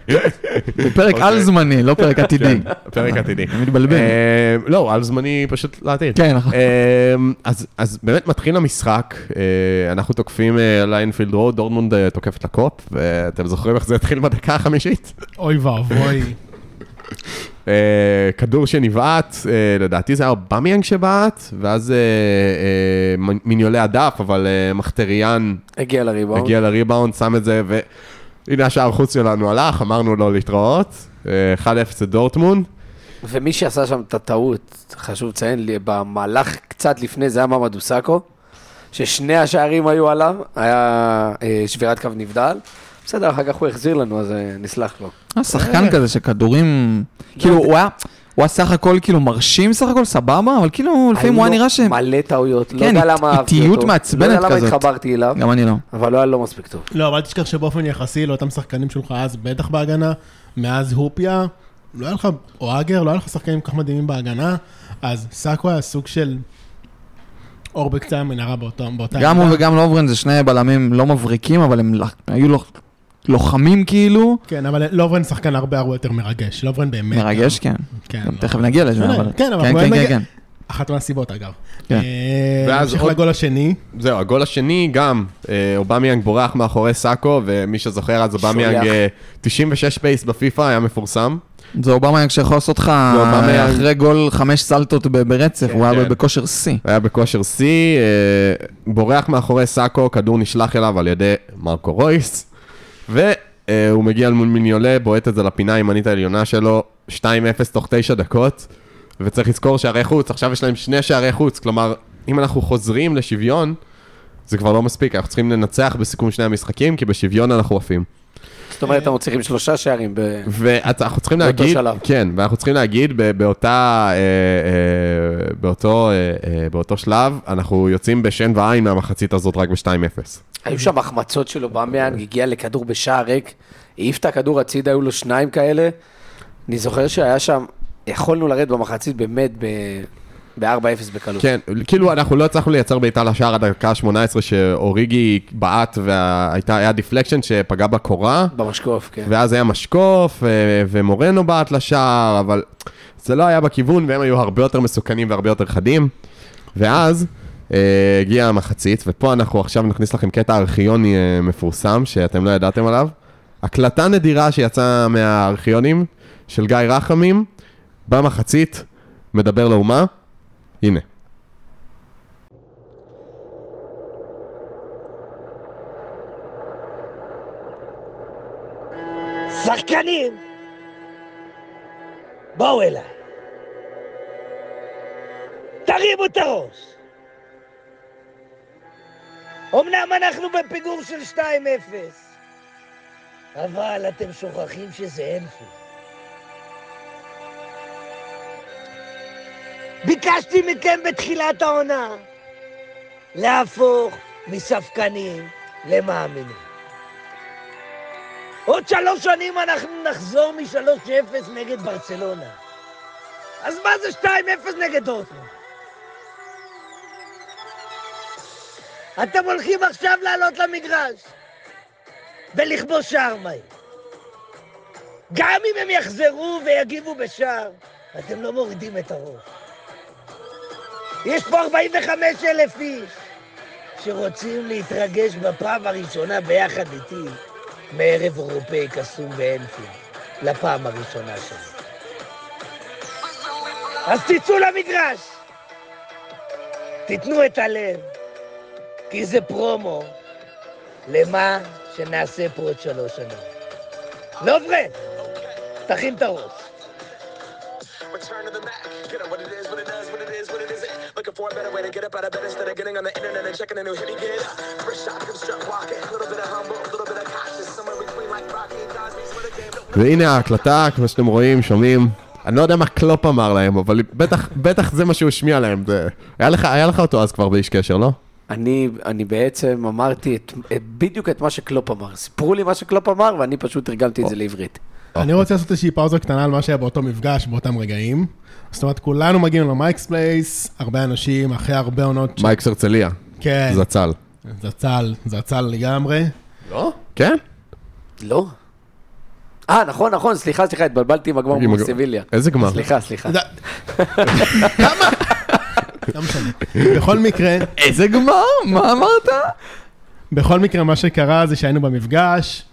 פרק אוקיי. על זמני, לא פרק עתידי. כן, פרק עתידי. אני מתבלבל. אה, לא, על זמני פשוט לעתיד. כן, נכון. אה, אז, אז באמת מתחיל המשחק, אה, אנחנו תוקפים לאנפילד רוד, דורטמונד תוקפת לקופ, ואתם זוכרים איך זה התחיל בדקה החמישית? אוי ואבוי. כדור שנבעט, לדעתי זה היה אובמיאנג שבעט, ואז מ- מיניולי הדף, אבל מחיטריאן הגיע לריבאונד. הגיע לריבאונד, שם את זה, והנה השער חוץ שלנו הלך, אמרנו לו להתראות. אה, 1-0 לדורטמונד. ומי שעשה שם את הטעות, חשוב לציין, לי, במהלך קצת לפני זה היה ממדו סאקו, ששני השערים היו עליו, היה אה, שבירת קו נבדל. בסדר, אחר כך הוא החזיר לנו, אז אה, נסלח לו. היה שחקן כזה שכדורים, כאילו הוא היה, הוא היה סך הכל כאילו מרשים סך הכל סבבה, אבל כאילו לפעמים הוא היה לו נראה ש... מלא טעויות, לא כן, יודע למה אהבתי איטיות אותו. מעצבנת לא יודע למה כזאת. התחברתי אליו, גם אני לא. אבל לא היה לו מספיק טוב. לא, אבל אל תשכח שבאופן יחסי לאותם שחקנים שלך אז, בטח בהגנה, מאז הופיה, לא היה לך, או אגר, לא היה לך שחקנים כל כך מדהימים בהגנה, אז סאקו היה סוג של אור בקצה המנהרה באותה גם הוא. וגם לוברן זה שני בלמים לא מבריקים, אבל הם היו לו- לוחמים כאילו. כן, אבל לוברן שחקן הרבה הרבה יותר מרגש, לוברן באמת. מרגש, כן. כן, גם לא. תכף נגיע לזה, אבל... כן, אבל כן, כן, נגיע- כן. אחת מהסיבות אגב. כן. אה, ואז נמשיך עוד- לגול השני. זהו, הגול השני גם, אה, אובמיאנג בורח מאחורי סאקו, ומי שזוכר אז אובמיאנג שולח. אה, 96 pace בפיפא, היה מפורסם. זה אובמה שיכול לעשות לך אחרי גול חמש סלטות ברצף, כן, הוא היה כן. בכושר שיא. היה בכושר שיא, בורח מאחורי סאקו, כדור נשלח אליו על ידי מרקו רויס, והוא מגיע מול מיניולה, בועט את זה לפינה הימנית העליונה שלו, 2-0 תוך 9 דקות, וצריך לזכור שערי חוץ, עכשיו יש להם שני שערי חוץ, כלומר, אם אנחנו חוזרים לשוויון, זה כבר לא מספיק, אנחנו צריכים לנצח בסיכום שני המשחקים, כי בשוויון אנחנו עפים. זאת אומרת, אנחנו צריכים שלושה שערים ב... ואנחנו צריכים באותו להגיד, שלב. כן, ואנחנו צריכים להגיד באותה, אה, אה, באותו, אה, באותו שלב, אנחנו יוצאים בשן ועין מהמחצית הזאת רק ב-2-0. היו שם החמצות שלו, אובמיאנג, הגיע לכדור בשער ריק, העיף את הכדור הצידה, היו לו שניים כאלה. אני זוכר שהיה שם, יכולנו לרדת במחצית באמת ב- ב-4-0 בקלות. כן, כאילו אנחנו לא הצלחנו לייצר בעיטה לשער עד הדקה ה-18 שאוריגי בעט והיה deflection שפגע בקורה, במשקוף, כן. ואז היה משקוף ומורנו בעט לשער, אבל זה לא היה בכיוון והם היו הרבה יותר מסוכנים והרבה יותר חדים. ואז אה, הגיעה המחצית, ופה אנחנו עכשיו נכניס לכם קטע ארכיוני אה, מפורסם שאתם לא ידעתם עליו. הקלטה נדירה שיצאה מהארכיונים של גיא רחמים במחצית, מדבר לאומה, הנה. שחקנים, בואו אליי. תרימו את הראש. אמנם אנחנו בפיגור של 2-0, אבל אתם שוכחים שזה אנפילד. ביקשתי מכם בתחילת העונה להפוך מספקנים למאמינים. עוד שלוש שנים אנחנו נחזור מ-3-0 נגד ברצלונה. אז מה זה 2-0 נגד דורטמונד? אתם הולכים עכשיו לעלות למגרש ולכבוש שער מהיר. גם אם הם יחזרו ויגיבו בשער, אתם לא מורידים את הראש. יש פה 45 אלף איש שרוצים להתרגש בפעם הראשונה ביחד איתי מערב אירופאי קסום באנפילד, לפעם הראשונה שלי. אז תצאו למגרש, תיתנו את הלב, כי זה פרומו למה שנעשה פה עוד שלוש שנים. לא פרד, תכין את הראש. Looking for a better way to get up out of bed instead of getting on the internet and checking a new hit. Get up. First shot, come strut walking. A little bit of humble, a little bit of cautious. Somewhere between like Rocky and Cosby's for the game. והנה ההקלטה, כמו שאתם רואים, שומעים. אני לא יודע מה קלופ אמר להם, אבל בטח, בטח זה מה שהוא השמיע להם. זה... היה, לך, היה לך אותו אז כבר באיש קשר, לא? אני, אני בעצם אמרתי את, את, בדיוק את מה שקלופ אמר. סיפרו לי מה שקלופ אמר, ואני פשוט תרגמתי את זה לעברית. אני רוצה לעשות איזושהי פאוזה קטנה על מה שהיה באותו מפגש, באותם רגעים. זאת אומרת, כולנו מגיעים ל Mike's Place, הרבה אנשים, אחרי הרבה עונות. ש- Mike's הרצליה, כן, זצ"ל. זצ"ל, זצ"ל לגמרי. לא? כן? לא? אה, נכון, נכון, סליחה, סליחה, התבלבלתי עם הגמר מול הגמר. סביליה. איזה גמר? סליחה, סליחה. כמה? לא משנה. בכל מקרה, איזה גמר? מה אמרת? בכל מקרה, מה שקרה זה שהיינו במפגש.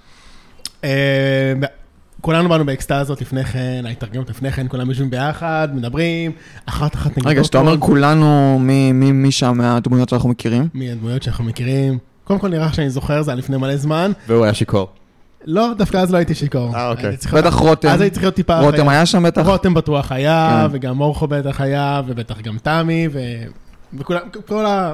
כולנו באנו באקסטזות לפני כן, ההתארגנות לפני כן, כולם יושבים ביחד, מדברים, אחת אחת נגיד רגע, כשאתה אומר כולנו, מי- מי מי שם מהדמויות שאנחנו מכירים? מי הדמויות שאנחנו מכירים. קודם כל נראה שאני זוכר, זה היה לפני מלא זמן. והוא היה שיכור. לא, דווקא אז לא הייתי שיכור. אה, אוקיי. בטח רותם. אז הייתי צריך להיות טיפה... רותם. היה שם בטח? רותם בטוח היה, כן. וגם מורכו בטח היה, ובטח גם תמי, ו... וכולם, כל ה...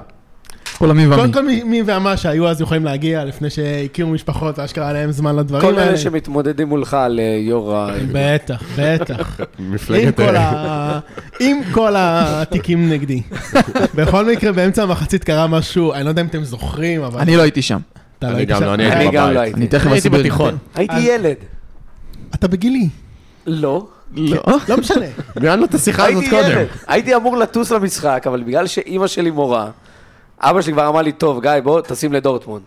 כולם מי כל, ומי. כל מי, ומה שהיו אז יכולים להגיע לפני שהכירו משפחות ואשכרה היה להם זמן לדברים כל האלה. אלה שמתמודדים מולך על אה, יו"ר ה... בטח, בטח. מפלגת... כל, ה... עם כל התיקים נגדי. בכל מקרה, באמצע המחצית קרה משהו, אני לא יודע אם אתם זוכרים, אבל... אני לא הייתי שם. אתה לא אני היית גם שם? לא, אני הייתי אני גם. לא הייתי. אני תכף הייתי אסביר. בתיכון. הייתי. ילד. אתה בגילי, לא. לא. לא משנה. ניהלנו את השיחה הזאת הייתי קודם. הייתי אמור לטוס למשחק, אבל בגלל שאימא שלי מורה, אבא שלי כבר אמר לי, טוב, גיא, בוא, טסים לדורטמונד.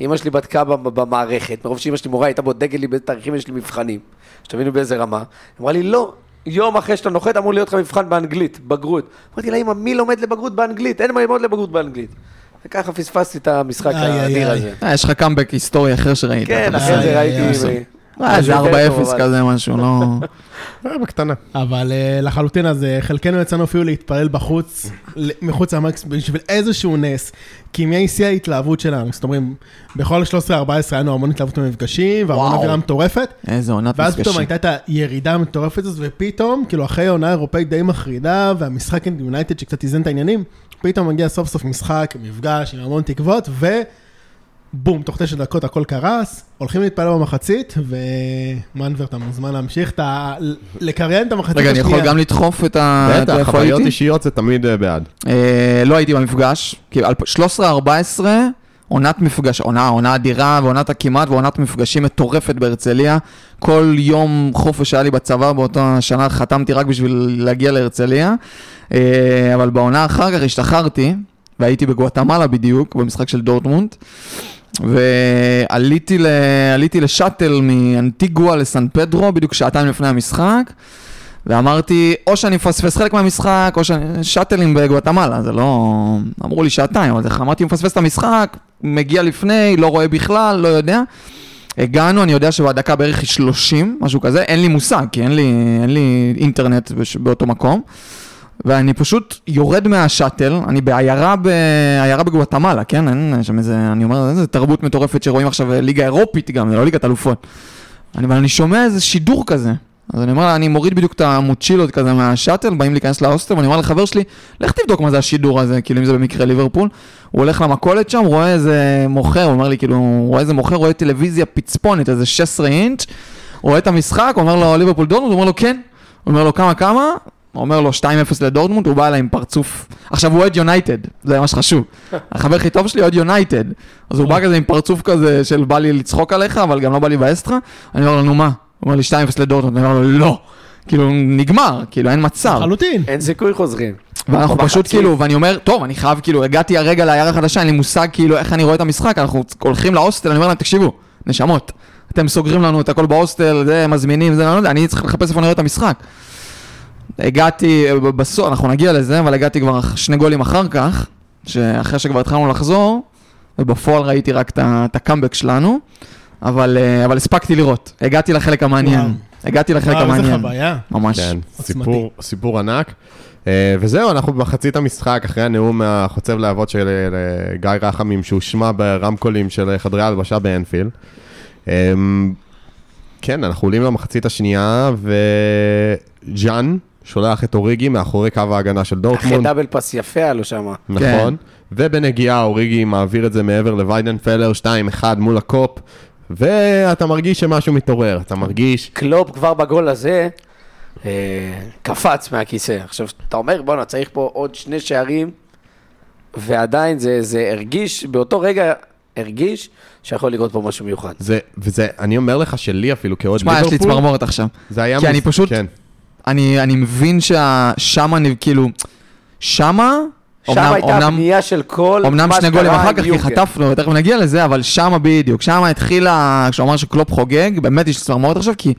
אימא שלי בדקה במ- במערכת, מרוב שאימא שלי מורה, הייתה בודקת לי באיזה תאריכים יש לי מבחנים. שתבינו באיזה רמה. היא אמרה לי, לא, יום אחרי שאתה נוחת אמור להיות לך מבחן באנגלית, בגרות. אמרתי לה, אמא, מי לומד לבגרות באנגלית? אין מה ללמוד לבגרות באנגלית. וככה פספסתי את המשחק האדיר. הזה. אה, יש לך קאמבק היסטורי אחר שראית. כן, אחרי. זה ראיתי... איי. אה, זה משהו יותר טוב, 4-0 אבל- כזה משהו, לא... אה, בקטנה. אבל uh, לחלוטין, אז uh, חלקנו יצאנו אפילו להתפלל בחוץ, מחוץ למקס, בשביל איזשהו נס. כי מי שיא ההתלהבות שלנו? זאת אומרת, בכל 13-14 היינו המון התלהבות במפגשים, והמון. אווירה מטורפת. איזה עונת ואז פתאום מפגשים. הייתה את הירידה המטורפת הזאת, ופתאום, כאילו אחרי עונה אירופאית די מחרידה, והמשחק עם יונייטד שקצת איזן את העניינים, פתאום מגיע סוף סוף משחק, מפגש עם המון תקוות, ובום, תוך תשע דקות הכל קרס, הולכים להתפלל במחצית, ומנבר, אתה מוזמן להמשיך, אתה, לקריין את המחצית רגע, אני השנייה. יכול גם לדחוף את ה... את בטח, חוויות הייתי? אישיות זה תמיד אה, בעד. אה, לא הייתי במפגש, כאילו 13-14, עונת מפגש, עונה, עונה אדירה ועונת הכמעט ועונת מפגשים מטורפת בהרצליה. כל יום חופש שהיה לי בצבא באותה שנה חתמתי רק בשביל להגיע להרצליה. אה, אבל בעונה אחר כך השתחררתי, והייתי בגואטמלה בדיוק, במשחק של דורטמונד. ועליתי ל... לשאטל מאנטיגואה לסן פדרו, בדיוק שעתיים לפני המשחק. ואמרתי, או שאני מפספס חלק מהמשחק, או שאני... שאטלים בגואטמלה, זה לא... אמרו לי שעתיים, אבל איך אמרתי, מפספס את המשחק, מגיע לפני, לא רואה בכלל, לא יודע. הגענו, אני יודע שבדקה בערך 30, משהו כזה, אין לי מושג, כי אין לי, אין לי אינטרנט באותו מקום. ואני פשוט יורד מהשאטל, אני בעיירה, בעיירה בגואטמלה, כן? אין שם איזה, אני אומר, איזה תרבות מטורפת שרואים עכשיו ליגה אירופית גם, זה לא ליגת אלופות. אני, אני שומע איזה שידור כזה. אז אני אומר, אני מוריד בדיוק את המוצ'ילות כזה מהשאטל, באים להיכנס להוסטל, ואני אומר לחבר שלי, לך תבדוק מה זה השידור הזה, כאילו אם זה במקרה ליברפול. הוא הולך למכולת שם, רואה איזה מוכר, הוא אומר לי, כאילו, הוא רואה איזה מוכר, רואה טלוויזיה פצפונת, איזה 16 אינץ', רואה את המשחק, אומר לו, ליברפול דורטמונד, הוא אומר לו, כן. הוא אומר לו, כמה, כמה? הוא אומר לו 2-0 לדורטמונד, הוא בא אליי עם פרצוף. עכשיו הוא אוהד יונייטד, זה מה שחשוב. החבר הכי טוב שלי אוהד יונייטד. אז הוא בא כזה עם פרצוף כזה של בא לי לצחוק עליך, אבל גם לא בא לי באסטרה. אני אומר לו, נו מה? הוא אומר לי 2-0 לדורטמונד, אני אומר לו, לא. כאילו, נגמר, כאילו, אין מצב. לחלוטין. אין סיכוי חוזרים. ואנחנו. פשוט כאילו, ואני אומר, טוב, אני חייב, כאילו, הגעתי הרגע לעיירה חדשה, אין לי מושג כאילו איך אני רואה את המשחק, אנחנו הולכים להוסטל, אני אומר להם, תקשיבו, נשמות, אתם סוגרים לנו את הכל בהוסטל, זה, מזמינים, זה, אני לא יודע, אני צריך לחפש איפה אני רואה את המשחק. הגעתי, בסוף, אנחנו נגיע לזה, אבל הגעתי כבר שני גולים אחר כך, שאחרי שכבר התחלנו לחזור, ובפועל ראיתי רק את הקאמבק שלנו, אבל, אה, אבל הספקתי לראות, הגעתי לחלק המעניין, וואו. הגעתי לחלק וואו, איזה המעניין, חוויה. ממש. כן. סיפור, סיפור ענק. אה, וזהו, אנחנו במחצית המשחק, אחרי הנאום החוצב להבות של אה, גיא רחמים, שהושמע ברמקולים של חדרי ההלבשה באנפילד. אה, כן, אנחנו עולים למחצית השנייה, וג'אן שולח את אוריגי מאחורי קו ההגנה של אחרי דורטמונד. double pass יפה היה לו שם. נכון. ובנגיעה אוריגי מעביר את זה מעבר לוויידנפלר, 2-1 מול הקופ, ואתה מרגיש שמשהו מתעורר, אתה מרגיש... קלופ כבר בגול הזה אה, קפץ מהכיסא. עכשיו, אתה אומר, בוא'נה, צריך פה עוד שני שערים, ועדיין זה, זה הרגיש, באותו רגע הרגיש שיכול לקרות פה משהו מיוחד. זה, וזה, אני אומר לך שלי אפילו כאוהד שמע, יש לי ליברפול, צמרמורת עכשיו. זה היה... כי אני מוס- פשוט- כן. אני, אני מבין ששם אני כאילו, שמה, שם הייתה הבנייה של כל אמנם שני גולים אחר כך, כי. חטפנו, תכף נגיע לזה, אבל שמה בדיוק, שמה התחילה, כשהוא אמר שקלופ חוגג, באמת יש צמרמורת עכשיו, כי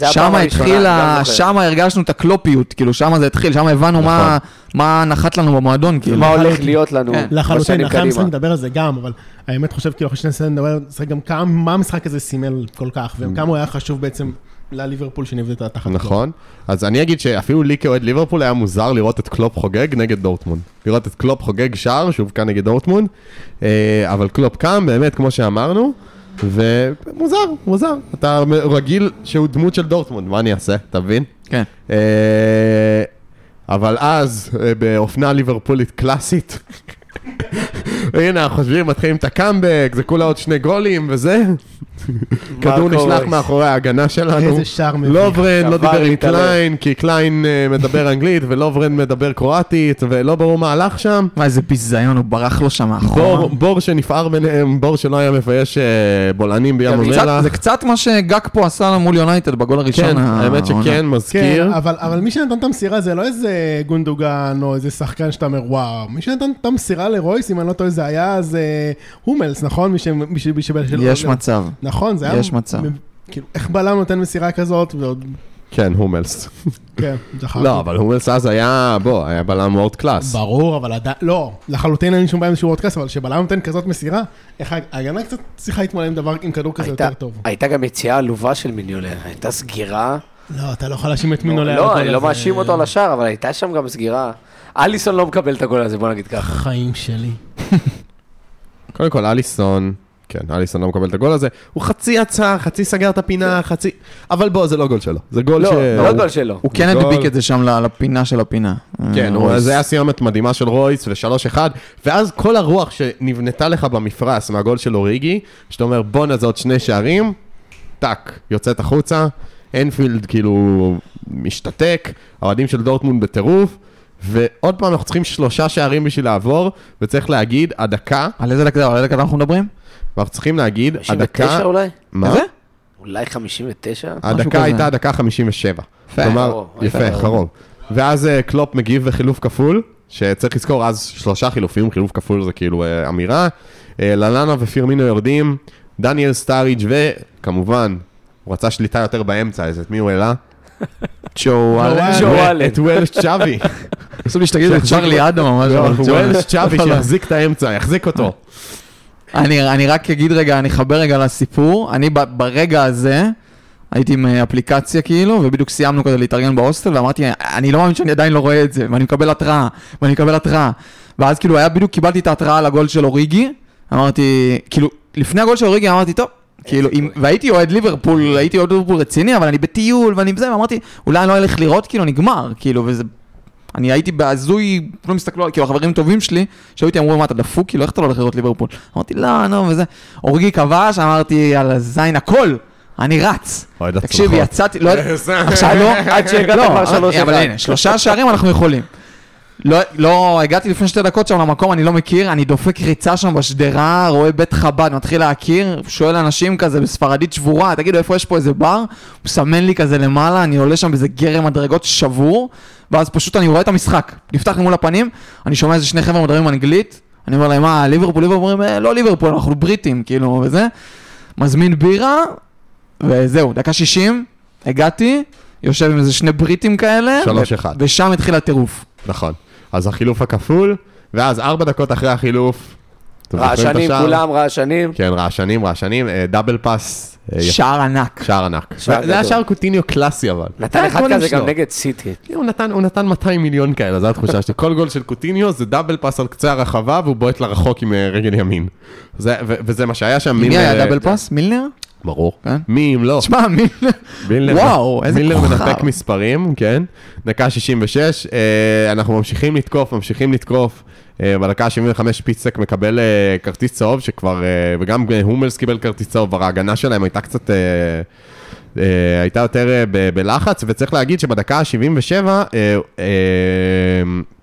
הראשונה, התחילה. שמה הרגשנו את הקלופיות, כאילו שמה זה התחיל, שמה הבנו מה- מה נחת לנו במועדון, כאילו. מה הולך להיות לנו כן. לחלוטין, אחרי המשחק. נדבר על זה גם, אבל האמת חושב, כאילו, אחרי שני סנט נדבר על זה גם כמה, מה המשחק הזה סימל כל כך, וכמה הוא היה חשוב בעצם לליברפול שנבנתה תחת נכון. אז אני אגיד שאפילו לי כאוהד ליברפול היה מוזר לראות את קלופ חוגג נגד דורטמונד. לראות את קלופ חוגג שער שהובקע נגד דורטמונד, אה, אבל קלופ קם, באמת, כמו שאמרנו, ומוזר, מוזר. אתה רגיל שהוא דמות של דורטמונד, מה אני אעשה? אתה מבין? כן. אה, אבל אז, אה, באופנה ליברפולית קלאסית, הנה, אנחנו חושבים, מתחילים את הקאמבק, זה כולה עוד שני גולים וזה. כדור נשלח. מאחורי ההגנה שלנו. איזה שער מביך. לוברן לא דיבר עם. קליין, כי קליין אה, מדבר אנגלית ולוברן מדבר קרואטית, ולא ברור מה הלך שם. מה, איזה ביזיון, הוא ברח לו שם מאחורה. בור שנפער ביניהם, בור שלא היה מבייש אה, בולענים בים המלח. זה קצת מה שדגג פה עשה מול יונייטד בגול הראשון. כן, האמת שכן, כן, מזכיר. אבל, אבל מי שנתן את המסירה זה לא איזה גונדוגן או איזה שחקן שאתה אומר וואו, מי שנתן את המסירה לרויס, אם אני לא טועה, זה היה אז הומלס, נכון? מי ש... מי ש... מי ש... יש מצב. נכון, זה היה... יש מצב. כאילו, איך בלם נותן מסירה כזאת, ועוד... כן, הומלס. כן, זכרתי. לא, אבל הומלס אז היה, בוא, היה בלם וורד קלאס. ברור, אבל עדיין, לא, לחלוטין אין לי שום בעיה עם איזשהו וודקאסט, אבל כשבלם נותן כזאת מסירה, איך ההגנה קצת צריכה להתמודד עם דבר, עם כדור כזה יותר טוב. הייתה גם יציאה עלובה של מיניולר, הייתה סגירה. לא, אתה לא יכול להאשים את מינו לא, אני לא מאשים אותו על השער, אבל הייתה שם גם סגירה. אליסון לא מקבל את הגול הזה, בוא נגיד ככה. חיים שלי. קודם כל, אליסון, כן, אליסון לא מקבל את הגול הזה. הוא חצי עצר, חצי סגר את הפינה, חצי... אבל בוא, זה לא גול שלו. זה גול לא, ש... לא גול שלו. הוא כן גול. הדביק את זה שם לפינה של הפינה. כן, אה. זה היה סיומת מדהימה של רויס ו-3-1, ואז כל הרוח שנבנתה לך במפרש מהגול של אוריגי, שאתה אומר בואנה זה עוד שני שערים, טאק, יוצאת החוצה, אנפילד כאילו משתתק, האוהדים של דורטמונד בטירוף, ועוד פעם אנחנו צריכים שלושה שערים בשביל לעבור, וצריך להגיד, הדקה, על איזה דקה אנחנו מדברים? ואנחנו צריכים להגיד, 59 הדקה, אולי? מה? איזה? אולי 59? הדקה כזה. הייתה הדקה 57. יפה. כלומר, יפה, יפה. קרוב. ואז אה, קלופ מגיב בחילוף כפול, שצריך לזכור אז שלושה חילופים, חילוף כפול זה כאילו אה, אמירה. אה, ללאנה ופירמינו יורדים, דניאל סטאריג' וכמובן, הוא רצה שליטה יותר באמצע, אז את מי הוא העלה? ג'ו אלן. את וולש צ'אבי. חשוב לי שתגיד את צ'רלי אדם או משהו. וולש צ'אבי שיחזיק את האמצע, יחזיק אותו. אני, אני רק אגיד רגע, אני אחבר רגע לסיפור. אני ב, ברגע הזה, הייתי עם אה, אפליקציה כאילו, ובדיוק סיימנו כזה להתארגן בהוסטל, ואמרתי, אני לא מאמין שאני עדיין לא רואה את זה, ואני מקבל התראה, ואני מקבל התראה. ואז כאילו היה בדיוק, קיבלתי את ההתראה על הגול של אוריגי, אמרתי, כאילו, לפני הגול של אוריגי אמרתי, טוב, כאילו, אם, והייתי אוהד ליברפול, הייתי אוהד ליברפול רציני, אבל אני בטיול, ואני בזה, ואמרתי, אולי אני לא אלך לראות, כאילו, נגמר, כאילו, וזה... אני הייתי בהזוי, כולם הסתכלו, על- כאילו החברים טובים שלי, שהיו איתי אמרו, מה אתה דפוק? כאילו, איך אתה לא הולך לראות ליברפול? אמרתי, לא, נו, וזה. אורגי כבש, אמרתי, על הזין הכל, אני רץ. תקשיב. יצאתי, לא, עכשיו לא, עד שהגעת לא, כבר שלוש אבל. הנה, שלושה שערים אנחנו יכולים. לא, לא, הגעתי לפני שתי דקות שם למקום, אני לא מכיר, אני דופק ריצה שם בשדרה, רואה בית חב"ד, מתחיל להכיר, שואל אנשים כזה בספרדית שבורה, תגידו איפה יש פה איזה בר? הוא מסמן לי כזה למעלה, אני עולה שם באיזה גרם מדרגות שבור, ואז פשוט אני רואה את המשחק, נפתח לי מול הפנים, אני שומע איזה שני חבר'ה מדברים אנגלית, אני אומר להם, מה, ליברפול, ליברפול, אומרים, "אה, לא ליברפול, אנחנו בריטים, כאילו, וזה, מזמין בירה, וזהו, דקה 60, הגעתי, יושב עם איזה שני בריטים כאלה, שלוש ו- אחד. ושם התחיל הטירוף. נכון. אז החילוף הכפול, ואז ארבע דקות אחרי החילוף. רעשנים? כולם, רעשנים. כן, רעשנים, רעשנים, אה, double pass. אה, יפה. שער ענק. שער ענק. זה היה. שער קוטיניו קלאסי אבל. נתן זה אחד כזה גם. נגד סיטי. הוא נתן, הוא נתן 200 מיליון כאלה, זו התחושה שלי. כל גול של קוטיניו זה double pass על קצה הרחבה והוא בועט לרחוק עם אה, רגל ימין. זה, ו, וזה מה שהיה שם. מי היה אה, double פאס? מילנר? ברור. כן. מי אם לא? תשמע, מילנר. מילנר, וואו, איזה מילנר כוכב. מנפק מספרים, כן. דקה 66, אה, אנחנו ממשיכים לתקוף, ממשיכים לתקוף. אה, בדקה ה-75 פיצק מקבל אה, כרטיס צהוב, שכבר, אה, וגם הומלס קיבל כרטיס צהוב, אבל ההגנה שלהם הייתה קצת, אה, אה, הייתה יותר אה, ב- בלחץ, וצריך להגיד שבדקה ה-77, אה, אה,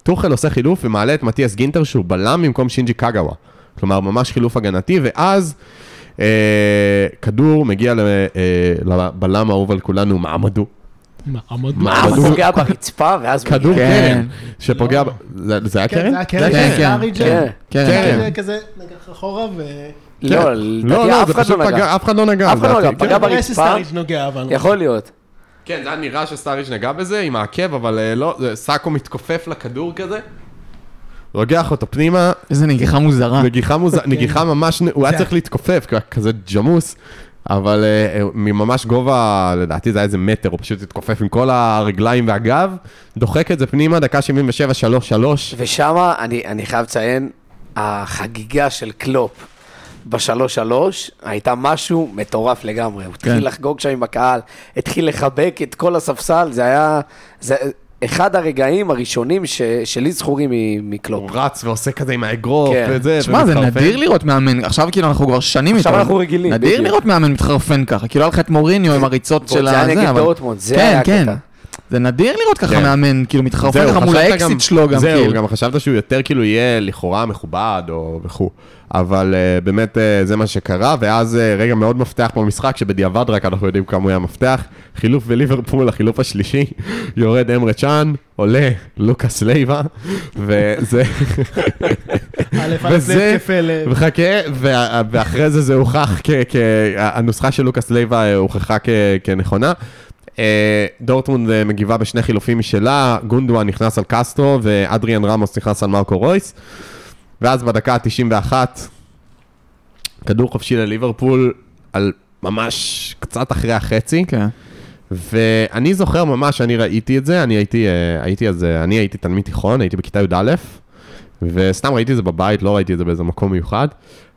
טוחל עושה חילוף ומעלה את מתיאס גינטר, שהוא בלם במקום שינג'י קגאווה. כלומר, ממש חילוף הגנתי, ואז אה, כדור מגיע ל- אה, לבלם האהוב על כולנו, מעמדו. מעמד מה? אה, כדור- הוא פוגע ברצפה, ואז הוא כדור. כן. קרן, שפוגע, זה זה היה כן, קרן? זה היה קרן, כן, כן, סטאריג' כן. כן, כן. כזה- לקח אחורה ו... לא, לא, לא, אף זה אחד פשוט לא נגע. פגע, אף אחד לא נגע. אף אחד לא נגע, פגע כן. ברצפה. שסטאריג'. יכול להיות. כן, זה היה נראה שסטאריץ' נגע בזה עם העקב, אבל אה, לא, זה- סאקו מתכופף לכדור כזה, רוגח אותו פנימה, איזה נגיחה מוזרה. נגיחה מוזר, נגיחה ממש, הוא היה צריך להתכופף, כי הוא היה כזה ג'מוס, אבל אה, אה, ממש גובה, לדעתי זה היה איזה מטר, הוא פשוט התכופף עם כל הרגליים והגב, דוחק את זה פנימה, דקה 77, 3, 3. ושמה, אני, אני חייב לציין, החגיגה של קלופ בשלוש-שלוש הייתה משהו מטורף לגמרי. הוא כן. התחיל לחגוג שם עם הקהל, התחיל לחבק את כל הספסל, זה היה... זה אחד הרגעים הראשונים ש, שלי זכורים מקלופ. הוא רץ ועושה כזה עם האגרוף כן. וזה. שמע, זה. נדיר לראות מאמן, עכשיו כאילו אנחנו כבר שנים עכשיו איתו. אנחנו רגילים, נדיר בדיוק. לראות מאמן מתחרפן ככה, כאילו היה לך את מוריניו עם הריצות של זה היה הזה, נגד אבל- דורטמונד, זה כן, היה כן. הקטע. זה נדיר לראות ככה כן. מאמן, כאילו מתחרפן לך מול האקסיט גם- שלו גם, זהו, כאילו. גם חשבת שהוא יותר כאילו יהיה לכאורה מכובד או וכו'. אבל uh, באמת uh, זה מה שקרה, ואז uh, רגע מאוד מפתח במשחק, שבדיעבד רק אנחנו יודעים כמה הוא היה מפתח. חילוף בליברפול, החילוף השלישי, יורד אמרה צ'אן, עולה לוקאס לייבה, וזה... וזה. וחכה, ואחרי זה זה הוכח, הנוסחה של לוקאס לייבה אה, הוכחה כ- כנכונה. אה, דורטמונד אה, מגיבה בשני חילופים משלה, גונדוגן נכנס על קסטרו ואדריאן רמוס נכנס על מרקו רויס. ואז בדקה ה-91, כדור חופשי לליברפול, על ממש קצת אחרי החצי. כן. ואני זוכר ממש, אני ראיתי את זה, אני הייתי, אה, הייתי אז, אני הייתי תלמיד תיכון, הייתי בכיתה י"א, וסתם ראיתי את זה בבית, לא ראיתי את זה באיזה מקום מיוחד,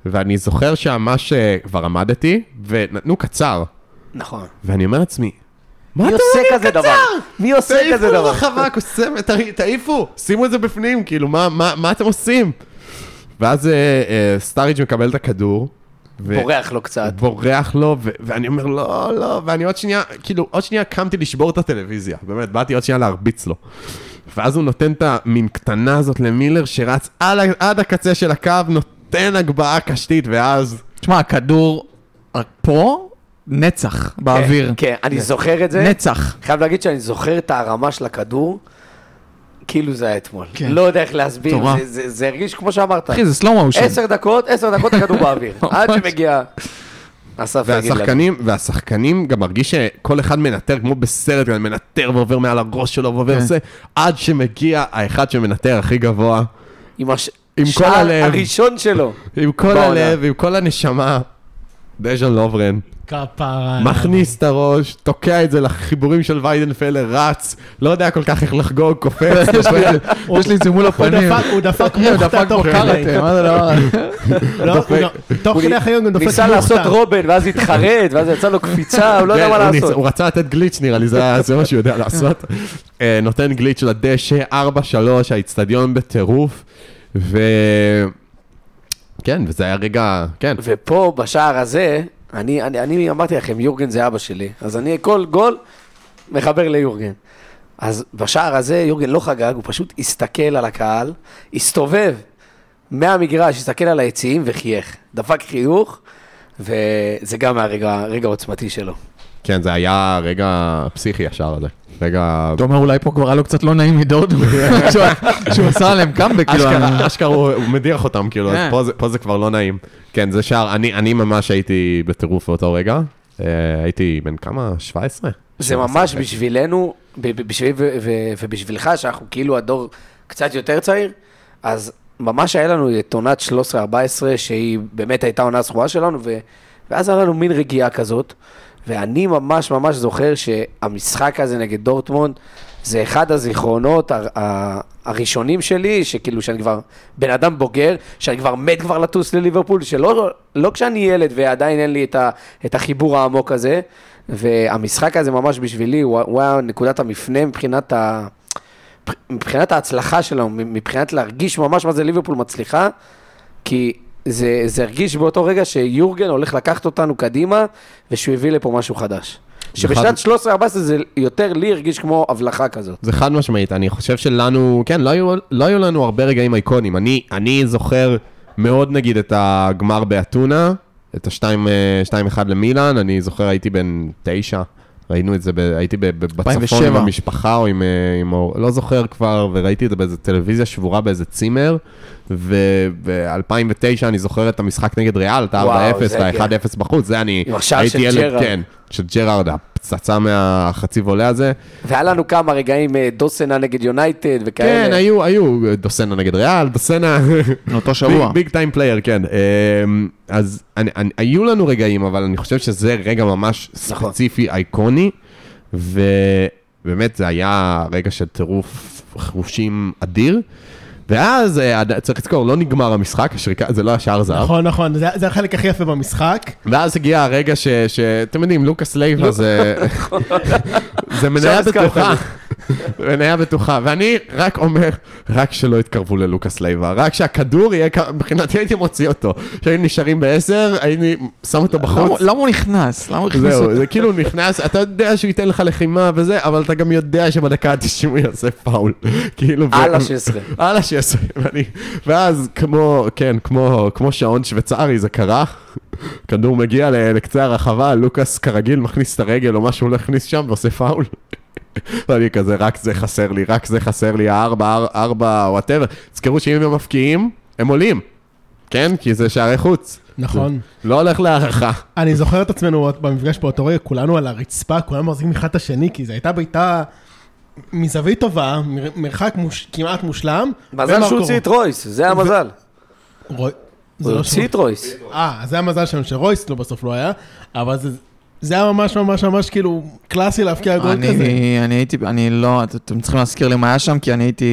ואני זוכר שממש כבר עמדתי, ונתנו קצר, נכון. ואני אומר לעצמי, מה מי אתם עושה אומרים כזה? דבר? מי עושה כזה תעיפו דבר? לרחבה, קוסם, תעי- תעיפו, שימו את זה בפנים, כאילו, מה, מה, מה אתם עושים? ואז אה, אה, סטאריג' מקבל את הכדור, ו- בורח לו קצת. בורח לו, ו- ואני אומר, לא, לא, ואני עוד שנייה, כאילו, עוד שנייה קמתי לשבור את הטלוויזיה, באמת, באתי עוד שנייה להרביץ לו. ואז הוא נותן את המין קטנה הזאת למילר, שרץ עד הקצה של הקו, נותן הגבהה קשתית, ואז... תשמע, הכדור פה, נצח באוויר. כן, כן, אני זוכר את זה. נצח. חייב להגיד שאני זוכר את הרמה של הכדור, כאילו זה היה אתמול. כן. לא יודע איך להסביר, מטורף. זה- זה זה הרגיש כמו שאמרת. אחי, זה slow motion. עשר דקות, עשר דקות הכדור באוויר. עד. שמגיע... אסף. והשחקנים, והשחקנים גם מרגיש שכל אחד מנתר כמו בסרט, גם מנתר ועובר מעל הראש שלו ועובר כן. זה, עד שמגיע האחד שמנתר הכי גבוה, עם הש- עם כל הלב. הראשון שלו. עם כל בעונה. הלב, עם כל הנשמה. דז'ן לוברן, כפרה. מכניס את הראש, תוקע את זה לחיבורים של ויידנפלר, רץ, לא יודע כל כך איך לחגוג, קופץ. יש לי את זה מול הפנים. הוא דפק הוא דפק מוחטא תוך כדי. מה זה הדבר הזה? לא, תוך הוא כדי החיים הוא דופק ניסה לעשות. רובן, ואז התחרט, ואז יצא לו קפיצה, הוא לא יודע כן, מה הוא ניס- לעשות. הוא רצה לתת גליץ' נראה לי, זה זה מה שהוא יודע לעשות. אה, נותן גליץ' לדשא, 4-3, האיצטדיון בטירוף, ו... כן, וזה היה רגע, כן. ופה, בשער הזה, אני, אני, אני אמרתי לכם, יורגן זה אבא שלי, אז אני כל גול מחבר ליורגן. אז בשער הזה יורגן לא חגג, הוא פשוט הסתכל על הקהל, הסתובב מהמגרש, הסתכל על היציעים וחייך. דפק חיוך, וזה גם היה רגע, עוצמתי שלו. כן, זה היה רגע פסיכי השער הזה. רגע... אתה אומר, אולי פה כבר היה לו קצת לא נעים מדורטמונד, שהוא- עשה עליהם קאמבק, כאילו, אשכרה, אשכרה הוא מדיח אותם, כאילו, אז כן. פה זה- כבר לא נעים. כן, זה שער, אני אני ממש הייתי בטירוף באותו רגע. אה, הייתי בן כמה? 17? זה ממש בשבילנו, ב- ב- בשבילי ובשבילך, שאנחנו כאילו הדור קצת יותר צעיר, אז ממש היה לנו את עונת 13-14, שהיא באמת הייתה עונה זכורה שלנו, ואז היה לנו מין רגיעה כזאת, ואני ממש ממש זוכר שהמשחק הזה נגד דורטמונד, זה אחד הזיכרונות ה- ה- הראשונים שלי, שכאילו שאני כבר בן אדם בוגר, שאני כבר מת כבר לטוס לליברפול, שלא לא כשאני ילד ועדיין אין לי את, ה, את החיבור העמוק הזה, והמשחק הזה ממש בשבילי, הוא, הוא היה נקודת המפנה מבחינת, ה, מבחינת ההצלחה שלנו, מבחינת להרגיש ממש מה זה ליברפול מצליחה, כי זה, זה הרגיש באותו רגע שיורגן הולך לקחת אותנו קדימה, ושהוא הביא לפה משהו חדש. שבשנת 13-14 זה יותר לי הרגיש כמו הבלחה כזאת. זה חד משמעית, אני חושב שלנו, כן, לא היו, לא היו לנו הרבה רגעים אייקונים. אני, אני זוכר מאוד נגיד את הגמר באתונה, את ה-2-1 למילאן, אני זוכר הייתי בן תשע, ראינו את זה, ב, הייתי ב, ב, בצפון 2007. עם המשפחה או עם, אה, עם אור, לא זוכר כבר, וראיתי את זה באיזה טלוויזיה שבורה באיזה צימר, וב-2009 אני זוכר את המשחק נגד ריאל, את וואו, ה-4-0 זה כן. וה-1-0 בחוץ, זה אני, עם השער של ג'רארד. כן, של ג'רארד, הפצצה מהחצי volley הזה. והיה לנו כמה רגעים אה, דוסנה נגד יונייטד וכאלה. כן, היו, היו, דוסנה נגד ריאל, דוסנה... מאותו שבוע. big time player, כן. אמ, אז אני, אני, היו לנו רגעים, אבל אני חושב שזה רגע ממש נכון. ספציפי, אייקוני, ובאמת זה היה רגע של טירוף חושים אדיר. ואז, אה, צריך לזכור, לא נגמר המשחק, השריקה, זה לא השער זהב. נכון, נכון, זה זה החלק הכי יפה במשחק. ואז הגיע הרגע ש... ש- אתם יודעים, לוקאס לייבה זה... זה מניה בטוחה. מניה בטוחה. ואני רק אומר, רק שלא יתקרבו ללוקאס לייבה. רק שהכדור יהיה... מבחינתי הייתי מוציא אותו. שהיינו נשארים בעשר, הייתי שם אותו בחוץ. למה הוא נכנס? למה הוא הכניס זהו? זה כאילו נכנס, אתה יודע שהוא ייתן לך לחימה וזה, אבל אתה גם יודע שבדקה ה-90 הוא יעשה פאול. כאילו... על ה-16. על ה-16, ואני... ואז כמו, כן, כמו, שעון שוויצרי זה קרה, כדור מגיע לקצה הרחבה, לוקאס כרגיל מכניס את הרגל או משהו, הוא לא הכניס שם ועושה פאול. ואני כזה, רק זה חסר לי, רק זה חסר לי, הארבע, אר- ארבע, whatever. תזכרו שאם הם מפקיעים, הם עולים. כן? כי זה שערי חוץ. נכון. לא הולך להארכה. אני זוכר את עצמנו במפגש באותו רגע, כולנו על הרצפה, כולנו מחזיקים אחד את השני, כי זו הייתה בעיטה מזווית טובה, מר- מרחק מוש, כמעט מושלם. מזל שהוא הוציא את רויס, זה המזל. רוי- זה הוא לא הוציא שהוא- את רויס. אה, זה המזל שלנו שרויס לא בסוף לא היה, אבל זה... זה היה ממש ממש ממש כאילו קלאסי להבקיע גול כזה. אני אני הייתי, אני לא, את- אתם צריכים להזכיר לי מה היה שם, כי אני הייתי...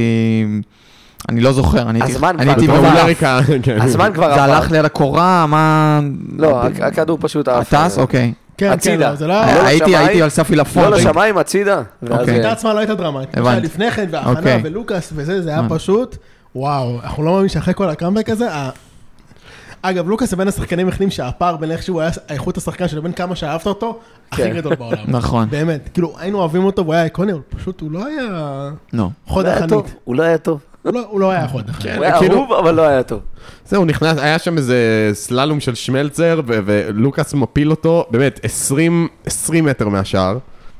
אני לא זוכר, אני הייתי... הזמן אני כבר הייתי עבר. מעולף. אמריקה, כן. הזמן כבר זה עבר. הלך לי על הקורה, מה... לא, הכ- הכדור פשוט עף. טס? אוקיי. כן, כן, הצידה. זה לא לא היה... הייתי לשמיים. הייתי על סף עילפון. לא לשמיים, הצידה. אוקיי. ההחלטה אה, עצמה לא הייתה דרמטית. הבנתי. לפני כן, וההכנה אוקיי. ולוקאס וזה, זה היה הבנתי. פשוט, וואו, אנחנו לא מאמינים שאחרי כל הקאמבק הזה, אגב, לוקאס זה בין השחקנים היחידים שהפער בין איך שהוא היה, איכות השחקן שלו, בין כמה שאהבת אותו, הכי כן. גדול בעולם. נכון. באמת, כאילו, היינו אוהבים אותו, והוא היה איקוני, אבל פשוט הוא לא היה לא. הוא חוד לא החנית. הוא לא היה טוב. הוא לא- הוא לא היה חוד החנית. הוא היה כאילו- אהוב, אבל לא היה טוב. זהו, נכנס, היה שם איזה סללום של שמלצר, ולוקאס מפיל אותו, באמת, 20, 20 מטר מהשער.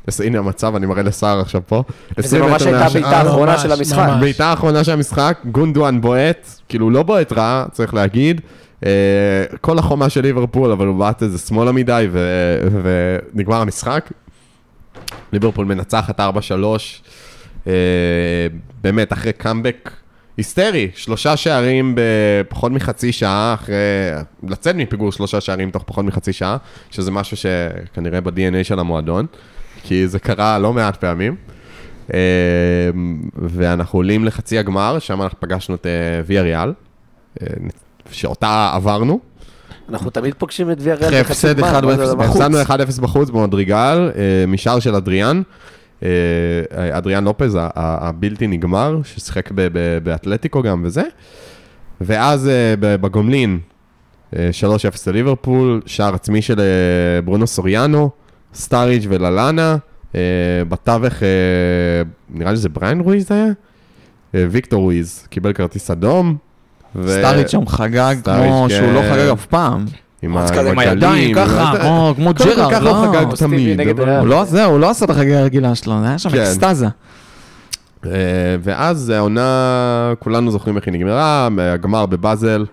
אז הנה המצב, אני מראה לסער עכשיו פה. 20 ממש מטר הייתה. בעיטה האחרונה של המשחק. בעיטה האחרונה של המשחק, גונדואן בועט, כאילו לא בועט רע, צריך להגיד. אה, כל החומה של ליברפול, אבל הוא בעט איזה שמאלה מדי, ונגמר המשחק. ליברפול מנצחת 4-3, אה, באמת, אחרי קאמבק היסטרי, שלושה שערים בפחות מחצי שעה, אחרי... לצאת מפיגור שלושה שערים תוך פחות מחצי שעה, שזה משהו שכנראה ב-DNA של המועדון, כי זה קרה לא מעט פעמים. אה, ואנחנו עולים לחצי הגמר, שם אנחנו פגשנו את ויה ריאל, אה, שאותה עברנו. אנחנו תמיד פוגשים את ויה ריאל. אחרי בחצי הפסד גמר, 1-0 מה זה הדבר הזה? הפסדנו 1-0 בחוץ במדריגל, אה, משער של אדריאן. אה, אדריאן לופז, הבלתי נגמר, ששיחק באתלטיקו גם וזה. ואז אה, בגומלין, אה, 3-0 לליברפול, שער עצמי של ברונו סוריאנו, סטאריג' וללאנה. בתווך, אה, נראה לי שזה בריאן רואיז זה היה? ויקטור רואיז, קיבל כרטיס אדום. ו- סטאריג' שם חגג סטאריג', כמו שהוא לא כן. חגג אף פעם. עם הידיים ככה, כמו- ג'רארד, ככה הוא לא? חגג תמיד. הוא לא זה, הוא לא עשה את החגיגה הרגילה שלו, זה היה שם כן. אקסטזה. אה, ואז העונה, כולנו זוכרים איך היא נגמרה, הגמר בבאזל,